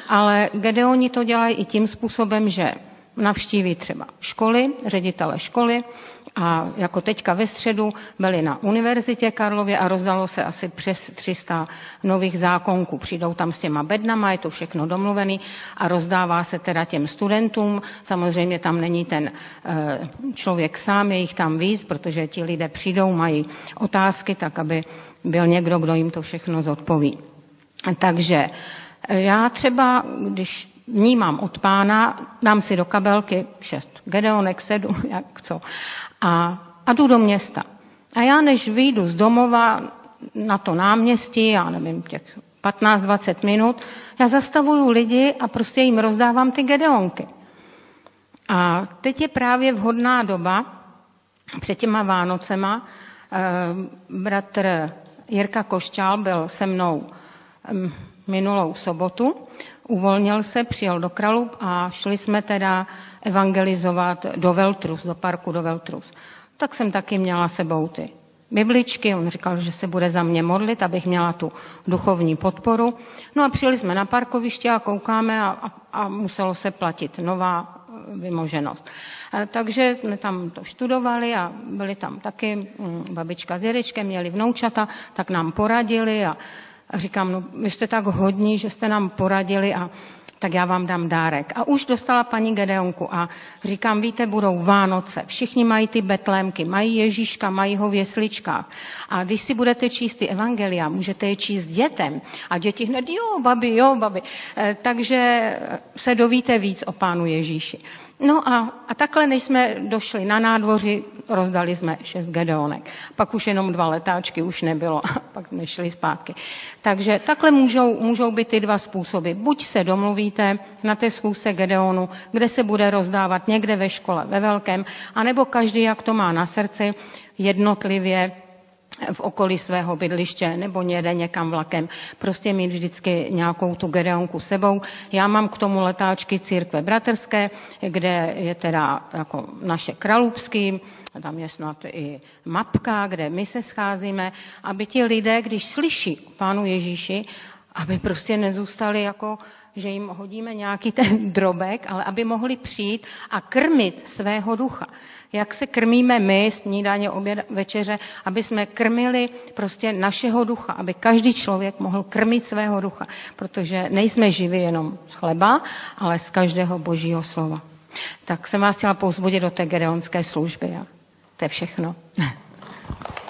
ale Gedeoni to dělají i tím způsobem, že navštíví třeba školy, ředitele školy a jako teďka ve středu byli na Univerzitě Karlově a rozdalo se asi přes 300 nových zákonků. Přijdou tam s těma bednama, je to všechno domluvený a rozdává se teda těm studentům. Samozřejmě tam není ten eh, člověk sám, je jich tam víc, protože ti lidé přijdou, mají otázky, tak aby byl někdo, kdo jim to všechno zodpoví. Takže eh, já třeba, když vnímám od pána, dám si do kabelky šest gedeonek, sedm, <laughs> jak co, a, a jdu do města. A já než vyjdu z domova na to náměstí, já nevím, těch 15-20 minut, já zastavuju lidi a prostě jim rozdávám ty gedeonky. A teď je právě vhodná doba, před těma Vánocema, eh, bratr Jirka Košťál byl se mnou hm, minulou sobotu uvolnil se, přijel do Kralub a šli jsme teda evangelizovat do Veltrus, do parku do Veltrus. Tak jsem taky měla sebou ty bibličky, on říkal, že se bude za mě modlit, abych měla tu duchovní podporu. No a přijeli jsme na parkoviště a koukáme a, a, a muselo se platit nová vymoženost. Takže jsme tam to študovali a byli tam taky mm, babička s dědečkem, měli vnoučata, tak nám poradili a a říkám, no vy jste tak hodní, že jste nám poradili a tak já vám dám dárek. A už dostala paní Gedeonku a říkám, víte, budou Vánoce, všichni mají ty betlémky, mají Ježíška, mají ho v jesličkách. A když si budete číst ty evangelia, můžete je číst dětem. A děti hned, jo, babi, jo, babi. E, takže se dovíte víc o pánu Ježíši. No a, a takhle, než jsme došli na nádvoři, rozdali jsme šest gedeonek. Pak už jenom dva letáčky už nebylo a pak nešli zpátky. Takže takhle můžou, můžou být ty dva způsoby. Buď se domluvíte na té schůzce gedeonu, kde se bude rozdávat někde ve škole, ve velkém, anebo každý, jak to má na srdci, jednotlivě v okolí svého bydliště nebo někde někam vlakem. Prostě mít vždycky nějakou tu gedeonku sebou. Já mám k tomu letáčky církve bratrské, kde je teda jako naše kralupský, tam je snad i mapka, kde my se scházíme, aby ti lidé, když slyší o Pánu Ježíši, aby prostě nezůstali jako že jim hodíme nějaký ten <laughs> drobek, ale aby mohli přijít a krmit svého ducha jak se krmíme my, snídaně, oběd, večeře, aby jsme krmili prostě našeho ducha, aby každý člověk mohl krmit svého ducha, protože nejsme živi jenom z chleba, ale z každého božího slova. Tak jsem vás chtěla pouzbudit do té gedeonské služby a to je všechno. <laughs>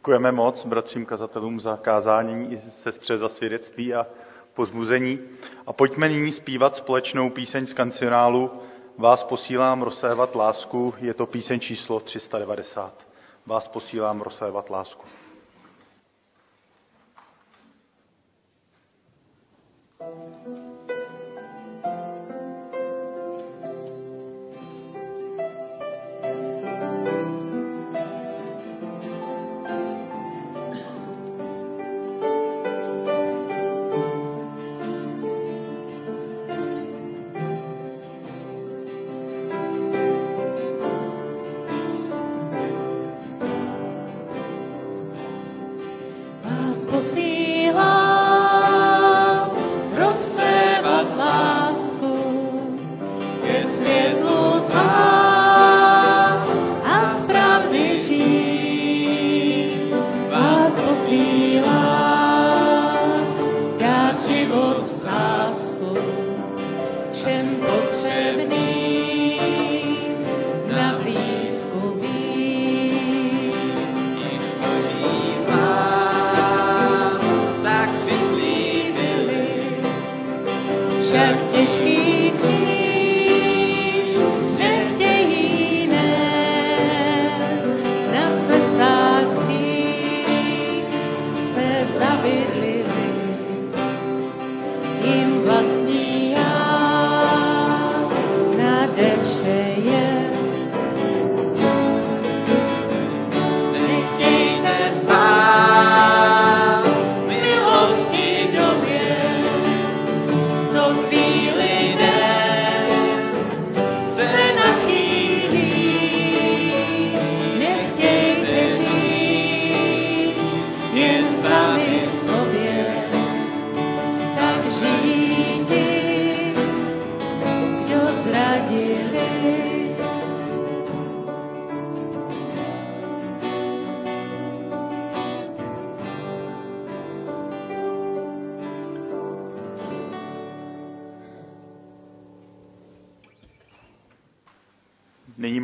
Děkujeme moc bratřím kazatelům za kázání i sestře za svědectví a pozbuzení. A pojďme nyní zpívat společnou píseň z kancionálu Vás posílám rozsévat lásku, je to píseň číslo 390. Vás posílám rozsévat lásku.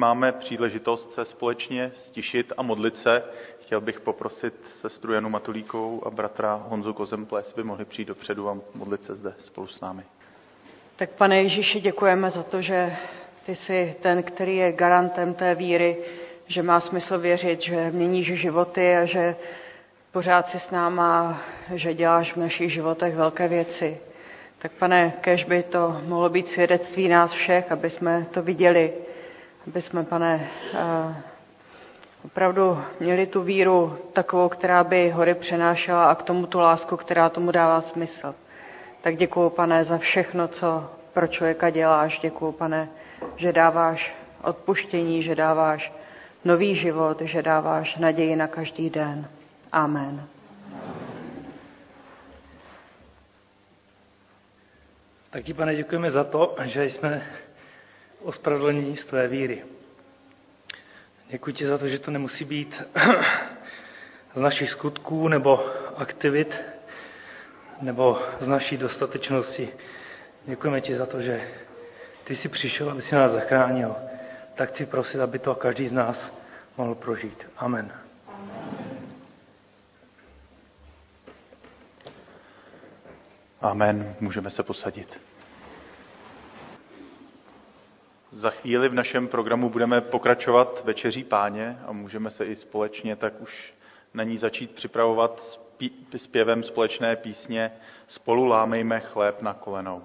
Máme příležitost se společně stišit a modlit se. Chtěl bych poprosit sestru Janu Matulíkovou a bratra Honzu Kozemple, jestli by mohli přijít dopředu a modlit se zde spolu s námi. Tak pane Ježíši, děkujeme za to, že ty jsi ten, který je garantem té víry, že má smysl věřit, že měníš životy a že pořád si s náma, že děláš v našich životech velké věci. Tak pane, kež by to mohlo být svědectví nás všech, aby jsme to viděli, aby jsme, pane, eh, opravdu měli tu víru takovou, která by hory přenášela a k tomu tu lásku, která tomu dává smysl. Tak děkuju, pane, za všechno, co pro člověka děláš. Děkuju, pane, že dáváš odpuštění, že dáváš nový život, že dáváš naději na každý den. Amen. Tak ti, pane, děkujeme za to, že jsme ospravedlnění z tvé víry. Děkuji ti za to, že to nemusí být <clears throat> z našich skutků nebo aktivit nebo z naší dostatečnosti. Děkujeme ti za to, že ty jsi přišel, aby si nás zachránil. Tak chci prosit, aby to každý z nás mohl prožít. Amen. Amen. Můžeme se posadit. Za chvíli v našem programu budeme pokračovat večeří páně a můžeme se i společně tak už na ní začít připravovat zpěvem společné písně Spolu lámejme chléb na kolenou.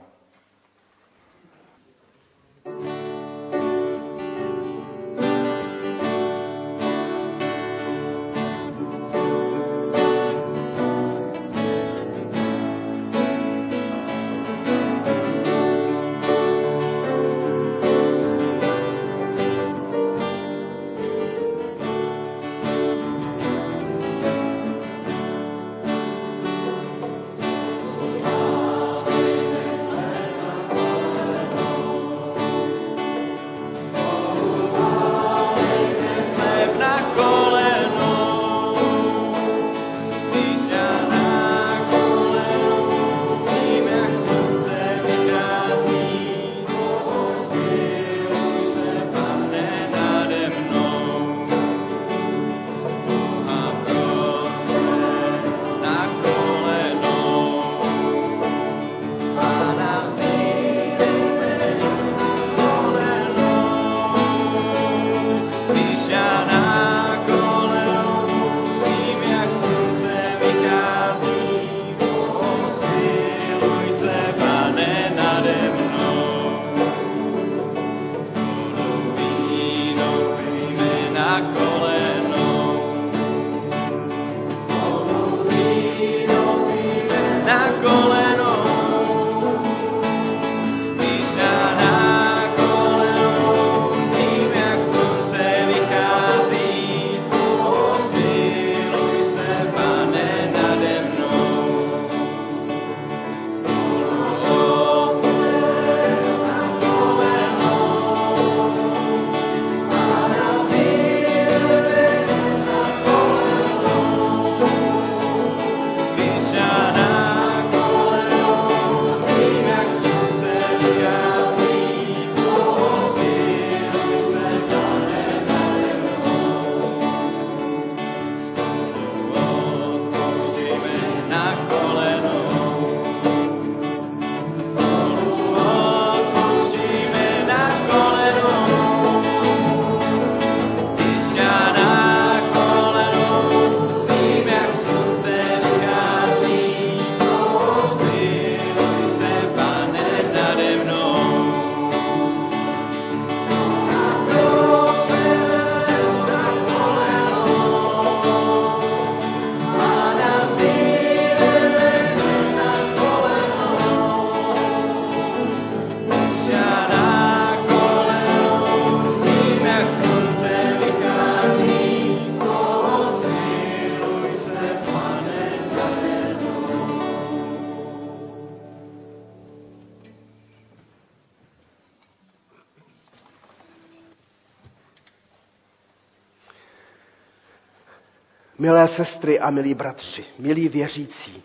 Milé sestry a milí bratři, milí věřící,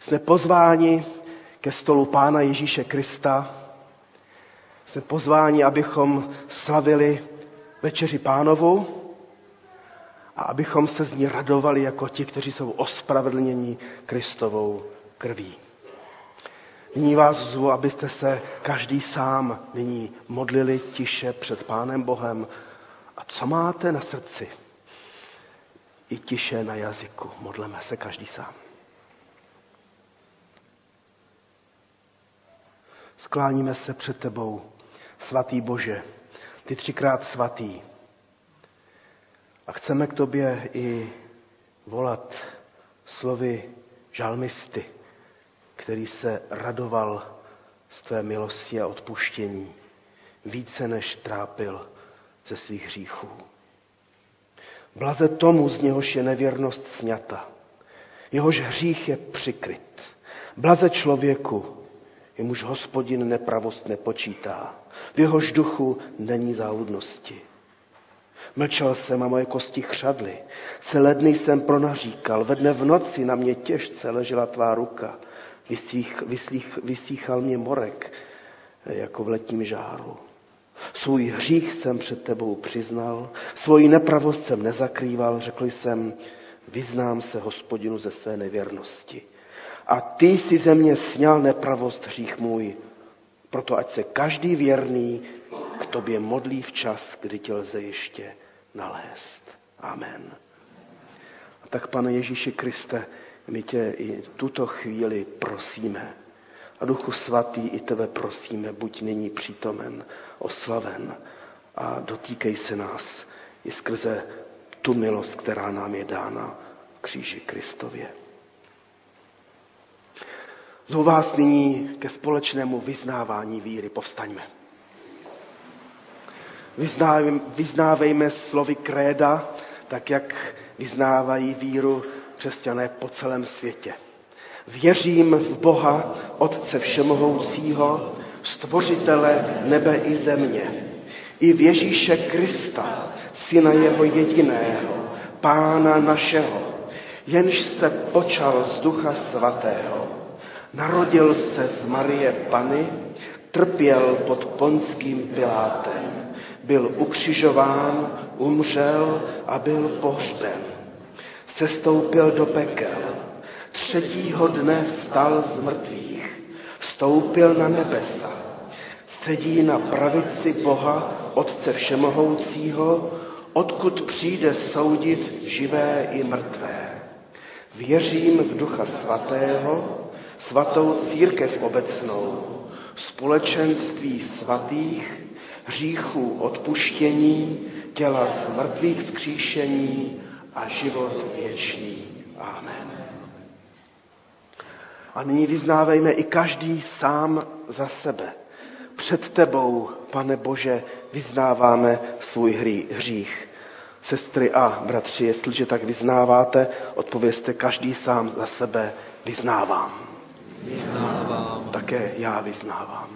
jsme pozváni ke stolu Pána Ježíše Krista. Jsme pozváni, abychom slavili večeři pánovu a abychom se z ní radovali jako ti, kteří jsou ospravedlněni Kristovou krví. Nyní vás zvu, abyste se každý sám nyní modlili tiše před Pánem Bohem. A co máte na srdci? I tiše na jazyku. Modleme se každý sám. Skláníme se před tebou, svatý Bože, ty třikrát svatý. A chceme k tobě i volat slovy žalmisty, který se radoval z tvé milosti a odpuštění více než trápil ze svých hříchů. Blaze tomu, z něhož je nevěrnost sněta, jehož hřích je přikryt. Blaze člověku, jemuž hospodin nepravost nepočítá, v jehož duchu není záludnosti. Mlčel jsem a moje kosti chřadly. Celé dny jsem pronaříkal, ve dne v noci na mě těžce ležela tvá ruka. Vysích, vysíchal mě morek, jako v letním žáru. Svůj hřích jsem před tebou přiznal, svoji nepravost jsem nezakrýval, řekl jsem, vyznám se hospodinu ze své nevěrnosti. A ty si ze mě sněl nepravost hřích můj, proto ať se každý věrný k tobě modlí v čas, kdy tě lze ještě nalézt. Amen. A tak, pane Ježíši Kriste, my tě i tuto chvíli prosíme. A Duchu Svatý, i tebe prosíme, buď nyní přítomen, oslaven a dotýkej se nás i skrze tu milost, která nám je dána v kříži Kristově. Zvu vás nyní ke společnému vyznávání víry. Povstaňme. Vyznávejme slovy kréda, tak jak vyznávají víru křesťané po celém světě. Věřím v Boha, Otce Všemohoucího, Stvořitele nebe i země, i v Ježíše Krista, Syna Jeho jediného, Pána našeho, jenž se počal z Ducha Svatého. Narodil se z Marie Pany, trpěl pod ponským Pilátem, byl ukřižován, umřel a byl pohřben. Sestoupil do pekel, třetího dne vstal z mrtvých, vstoupil na nebesa, sedí na pravici Boha, Otce Všemohoucího, odkud přijde soudit živé i mrtvé. Věřím v Ducha Svatého, svatou církev obecnou, společenství svatých, hříchů odpuštění, těla z mrtvých vzkříšení a život věčný. Amen. A nyní vyznávejme i každý sám za sebe. Před tebou, pane Bože, vyznáváme svůj hří, hřích. Sestry a bratři, jestliže tak vyznáváte, odpověste každý sám za sebe, vyznávám. Vyznávám. Také já vyznávám.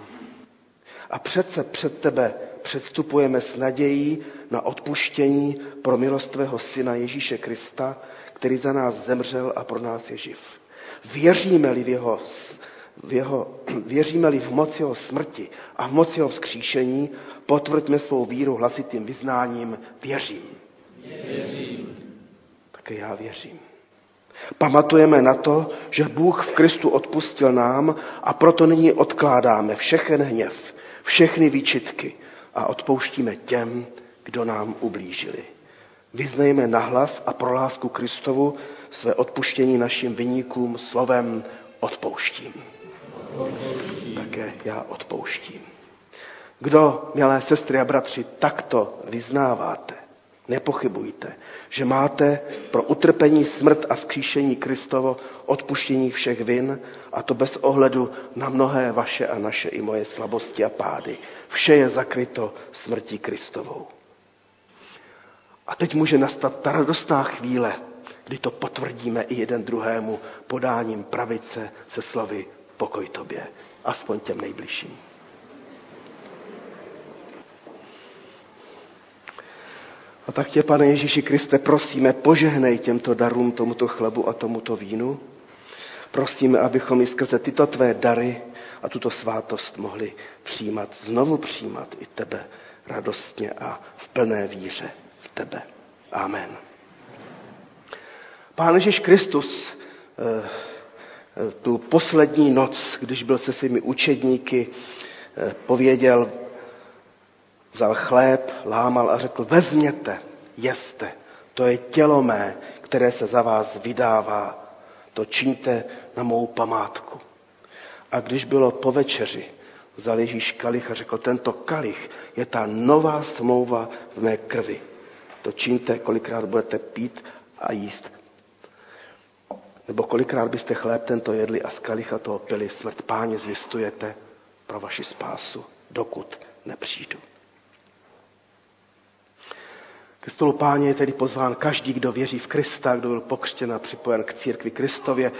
A přece před tebe předstupujeme s nadějí na odpuštění pro milost tvého syna Ježíše Krista, který za nás zemřel a pro nás je živ. Věříme-li v jeho, v jeho, <clears throat> věříme-li v moc jeho smrti a v moc jeho vzkříšení, potvrďme svou víru hlasitým vyznáním věřím. Věřím. Také já věřím. Pamatujeme na to, že Bůh v Kristu odpustil nám a proto nyní odkládáme všechen hněv, všechny výčitky a odpouštíme těm, kdo nám ublížili. Vyznejme nahlas a pro lásku Kristovu své odpuštění našim vyníkům slovem odpouštím. Také já odpouštím. Kdo, milé sestry a bratři, takto vyznáváte, nepochybujte, že máte pro utrpení, smrt a vzkříšení Kristovo odpuštění všech vin, a to bez ohledu na mnohé vaše a naše i moje slabosti a pády. Vše je zakryto smrtí Kristovou. A teď může nastat ta radostná chvíle, kdy to potvrdíme i jeden druhému podáním pravice se slovy pokoj tobě, aspoň těm nejbližším. A tak tě, pane Ježíši Kriste, prosíme, požehnej těmto darům, tomuto chlebu a tomuto vínu. Prosíme, abychom i skrze tyto tvé dary a tuto svátost mohli přijímat, znovu přijímat i tebe radostně a v plné víře v tebe. Amen. Pán Ježíš Kristus eh, eh, tu poslední noc, když byl se svými učedníky, eh, pověděl, vzal chléb, lámal a řekl, vezměte, jeste, to je tělo mé, které se za vás vydává, to čiňte na mou památku. A když bylo po večeři, vzal Ježíš kalich a řekl, tento kalich je ta nová smlouva v mé krvi. To čiňte, kolikrát budete pít a jíst. Nebo kolikrát byste chléb tento jedli a z kalicha toho pili, smrt páně zvěstujete pro vaši spásu, dokud nepřijdu. Ke stolu páně je tedy pozván každý, kdo věří v Krista, kdo byl pokřtěn a připojen k církvi Kristově.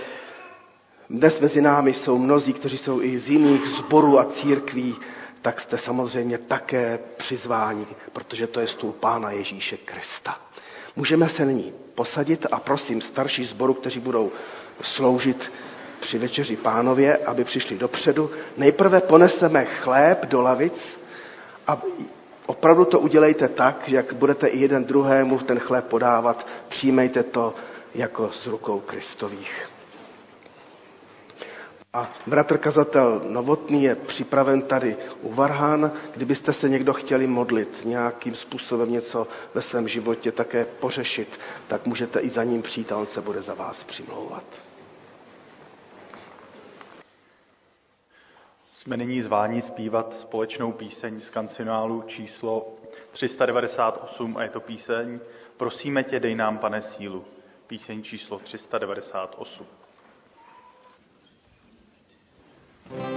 Dnes mezi námi jsou mnozí, kteří jsou i z jiných zborů a církví, tak jste samozřejmě také přizváni, protože to je stůl Pána Ježíše Krista. Můžeme se nyní posadit a prosím starší zboru, kteří budou sloužit při večeři pánově, aby přišli dopředu. Nejprve poneseme chléb do lavic a opravdu to udělejte tak, jak budete i jeden druhému ten chléb podávat, přijmejte to jako z rukou Kristových. A bratr kazatel Novotný je připraven tady u Varhán. Kdybyste se někdo chtěli modlit, nějakým způsobem něco ve svém životě také pořešit, tak můžete i za ním přijít a on se bude za vás přimlouvat. Jsme nyní zváni zpívat společnou píseň z kancionálu číslo 398 a je to píseň Prosíme tě, dej nám, pane, sílu. Píseň číslo 398. I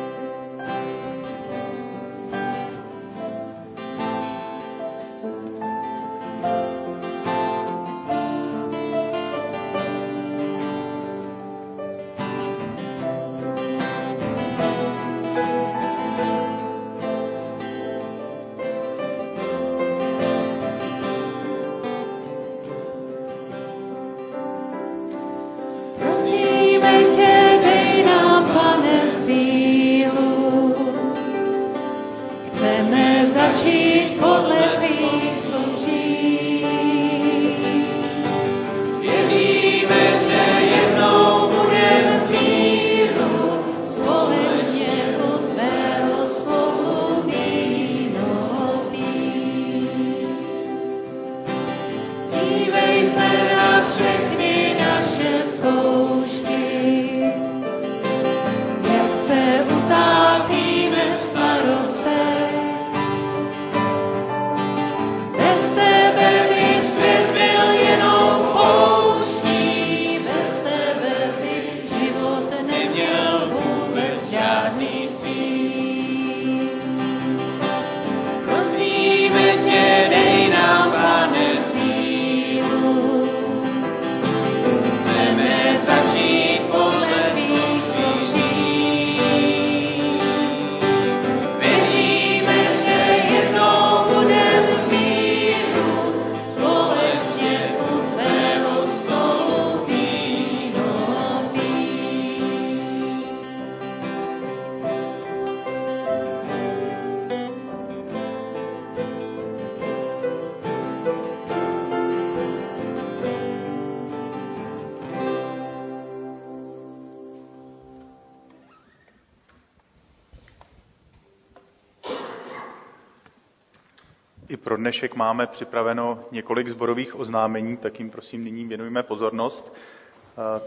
pro dnešek máme připraveno několik zborových oznámení, tak jim prosím nyní věnujeme pozornost.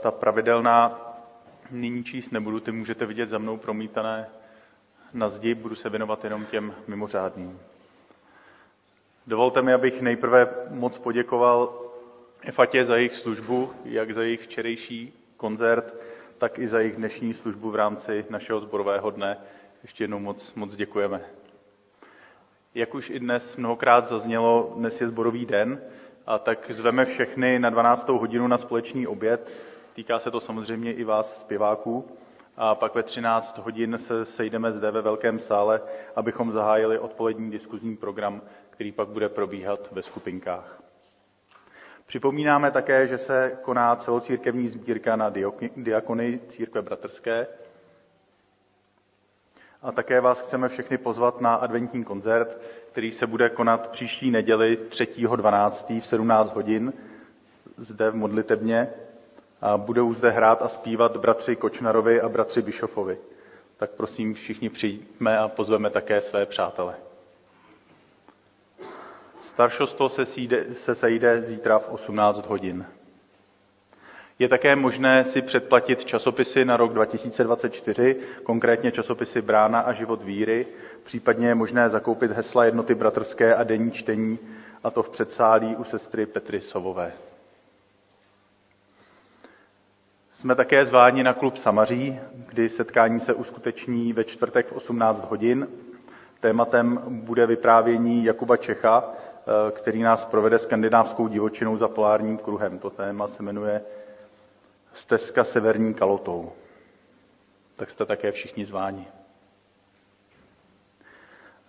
Ta pravidelná nyní číst nebudu, ty můžete vidět za mnou promítané na zdi, budu se věnovat jenom těm mimořádným. Dovolte mi, abych nejprve moc poděkoval Efatě za jejich službu, jak za jejich včerejší koncert, tak i za jejich dnešní službu v rámci našeho zborového dne. Ještě jednou moc, moc děkujeme. Jak už i dnes mnohokrát zaznělo, dnes je zborový den, a tak zveme všechny na 12. hodinu na společný oběd. Týká se to samozřejmě i vás zpěváků. A pak ve 13 hodin se sejdeme zde ve velkém sále, abychom zahájili odpolední diskuzní program, který pak bude probíhat ve skupinkách. Připomínáme také, že se koná celocírkevní sbírka na diakony církve bratrské. A také vás chceme všechny pozvat na adventní koncert, který se bude konat příští neděli 3.12. v 17 hodin zde v modlitebně. A budou zde hrát a zpívat bratři Kočnarovi a bratři Bišofovi. Tak prosím všichni přijďme a pozveme také své přátele. Staršostvo se, sejde, se sejde zítra v 18 hodin. Je také možné si předplatit časopisy na rok 2024, konkrétně časopisy Brána a život víry, případně je možné zakoupit hesla jednoty bratrské a denní čtení, a to v předsálí u sestry Petry Sovové. Jsme také zváni na klub Samaří, kdy setkání se uskuteční ve čtvrtek v 18 hodin. Tématem bude vyprávění Jakuba Čecha, eh, který nás provede skandinávskou divočinou za polárním kruhem. To téma se jmenuje Stezka severní kalotou. Tak jste také všichni zváni.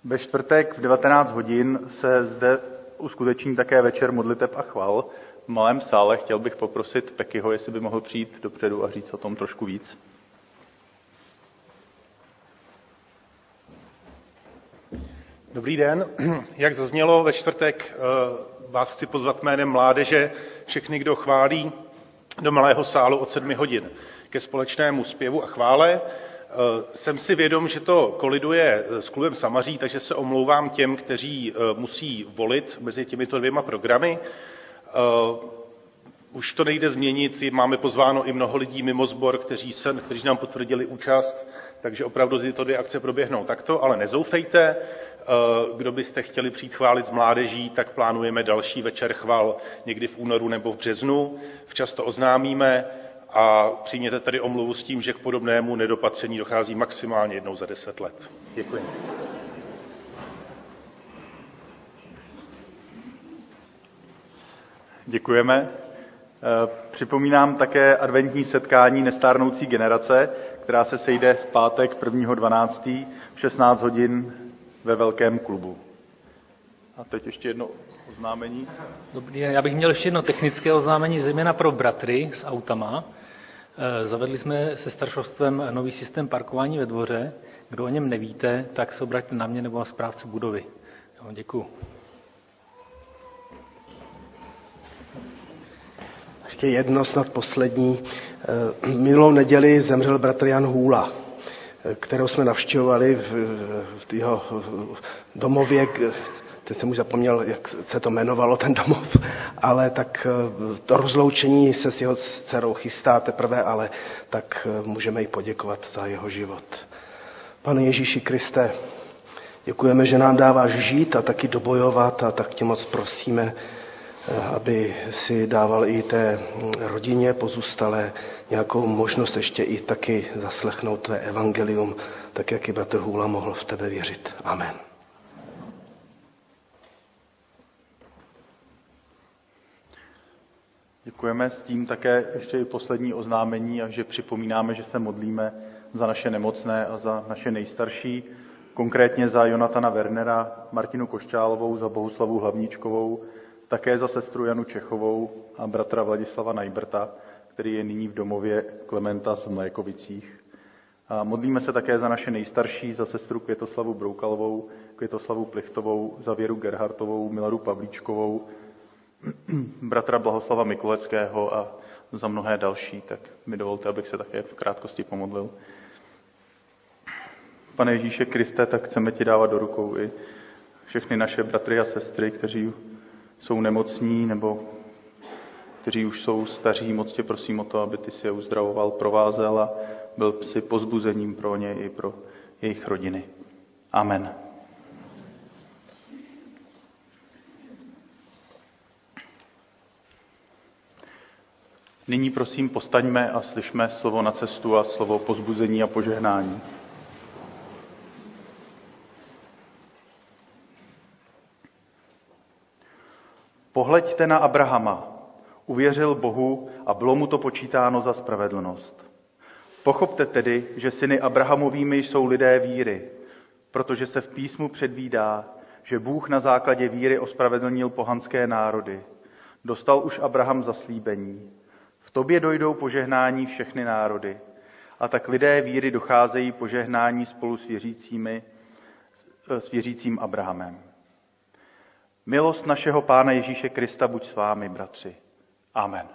Ve čtvrtek v 19 hodin se zde uskuteční také večer modliteb a chval, v malém sále. Chtěl bych poprosit Pekyho, jestli by mohl přijít dopředu a říct o tom trošku víc. Dobrý den. Jak zaznělo ve čtvrtek, eh, vás chci pozvat jménem mládeže všechny, kdo chválí do malého sálu od sedmi hodin ke společnému zpěvu a chvále. Eh, jsem si vědom, že to koliduje s klubem Samaří, takže se omlouvám těm, kteří eh, musí volit mezi těmito dvěma programy. Už to nejde změnit, máme pozváno i mnoho lidí mimo sbor, kteří, se, kteří nám potvrdili účast, takže opravdu tyto dvě akce proběhnou takto, ale nezoufejte. Eh, kdo byste chtěli přijít chválit z mládeží, tak plánujeme další večer chval někdy v únoru nebo v březnu. Včas to oznámíme a přijměte tedy omluvu s tím, že k podobnému nedopatření dochází maximálně jednou za deset let. Děkuji. Děkujeme. Eh, připomínám také adventní setkání nestárnoucí generace, která se sejde v pátek 1.12. v 16 hodin ve velkém klubu. A teď ještě jedno oznámení. Dobrý den, já bych měl ještě jedno technické oznámení, zejména pro bratry s autama. Eh, zavedli jsme se staršovstvem nový systém parkování ve dvoře. Kdo o něm nevíte, tak se obraťte na mě nebo na správce budovy. Jo, děkuji. Ještě jedno, snad poslední. Eh, minulou neděli zemřel bratr Jan Hůla, kterou jsme navštěvovali v, v jeho domově, teď jsem už zapomněl, jak se to jmenovalo, ten domov, <laughs> ale tak eh, to rozloučení se s jeho dcerou chystá teprve, ale tak můžeme jí poděkovat za jeho život. Pane Ježíši Kriste, děkujeme, že nám dáváš žít a taky dobojovat a tak tě moc prosíme, aby si dával i té rodině pozůstalé nějakou možnost ještě i taky zaslechnout tvé evangelium, tak jak i bratr Hůla mohl v tebe věřit. Amen. Děkujeme s tím také ještě i poslední oznámení a že připomínáme, že se modlíme za naše nemocné a za naše nejstarší, konkrétně za Jonatana Wernera, Martinu Košťálovou, za Bohuslavu Hlavníčkovou, také za sestru Janu Čechovou a bratra Vladislava Najbrta, který je nyní v domově Klementa z Mlékovicích. A modlíme se také za naše nejstarší, za sestru Květoslavu Broukalovou, Květoslavu Plichtovou, za Věru Gerhartovou, Milaru Pavlíčkovou, <clears throat> bratra Blahoslava Mikuleckého a za mnohé další, tak mi dovolte, abych se také v krátkosti pomodlil. Pane Ježíše Kriste, tak chceme ti dávat do rukou i všechny naše bratry a sestry, kteří jsou nemocní nebo kteří už jsou staří, moc tě prosím o to, aby ty si je uzdravoval, provázel a byl si pozbuzením pro ně i pro jejich rodiny. Amen. Nyní prosím postaňme a slyšme slovo na cestu a slovo pozbuzení a požehnání. Pohleďte na Abrahama. Uvěřil Bohu a bylo mu to počítáno za spravedlnost. Pochopte tedy, že syny Abrahamovými jsou lidé víry, protože se v písmu předvídá, že Bůh na základě víry ospravedlnil pohanské národy. dostal už Abraham zaslíbení. V tobě dojdou požehnání všechny národy. A tak lidé víry docházejí požehnání spolu s, věřícími, s věřícím Abrahamem. Milost našeho Pána Ježíše Krista buď s vámi, bratři. Amen.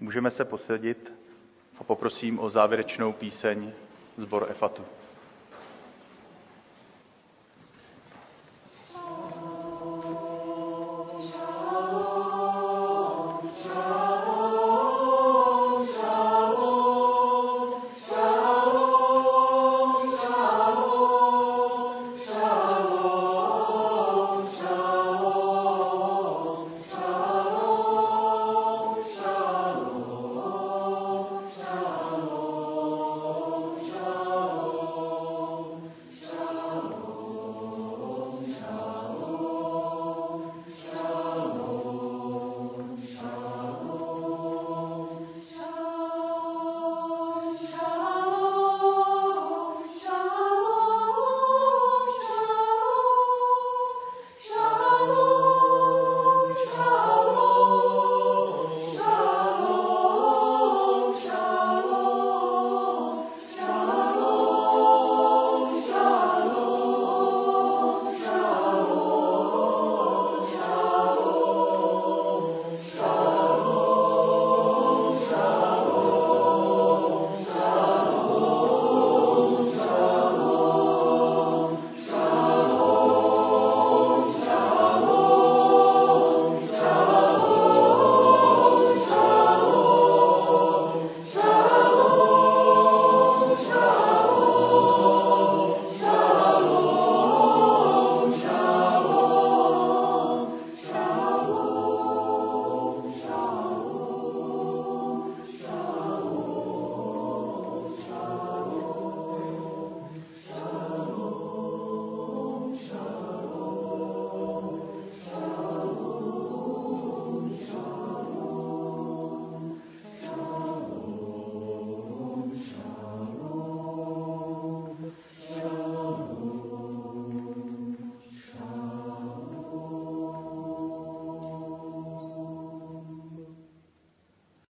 Můžeme se posadit a poprosím o závěrečnou píseň zbor Efatu.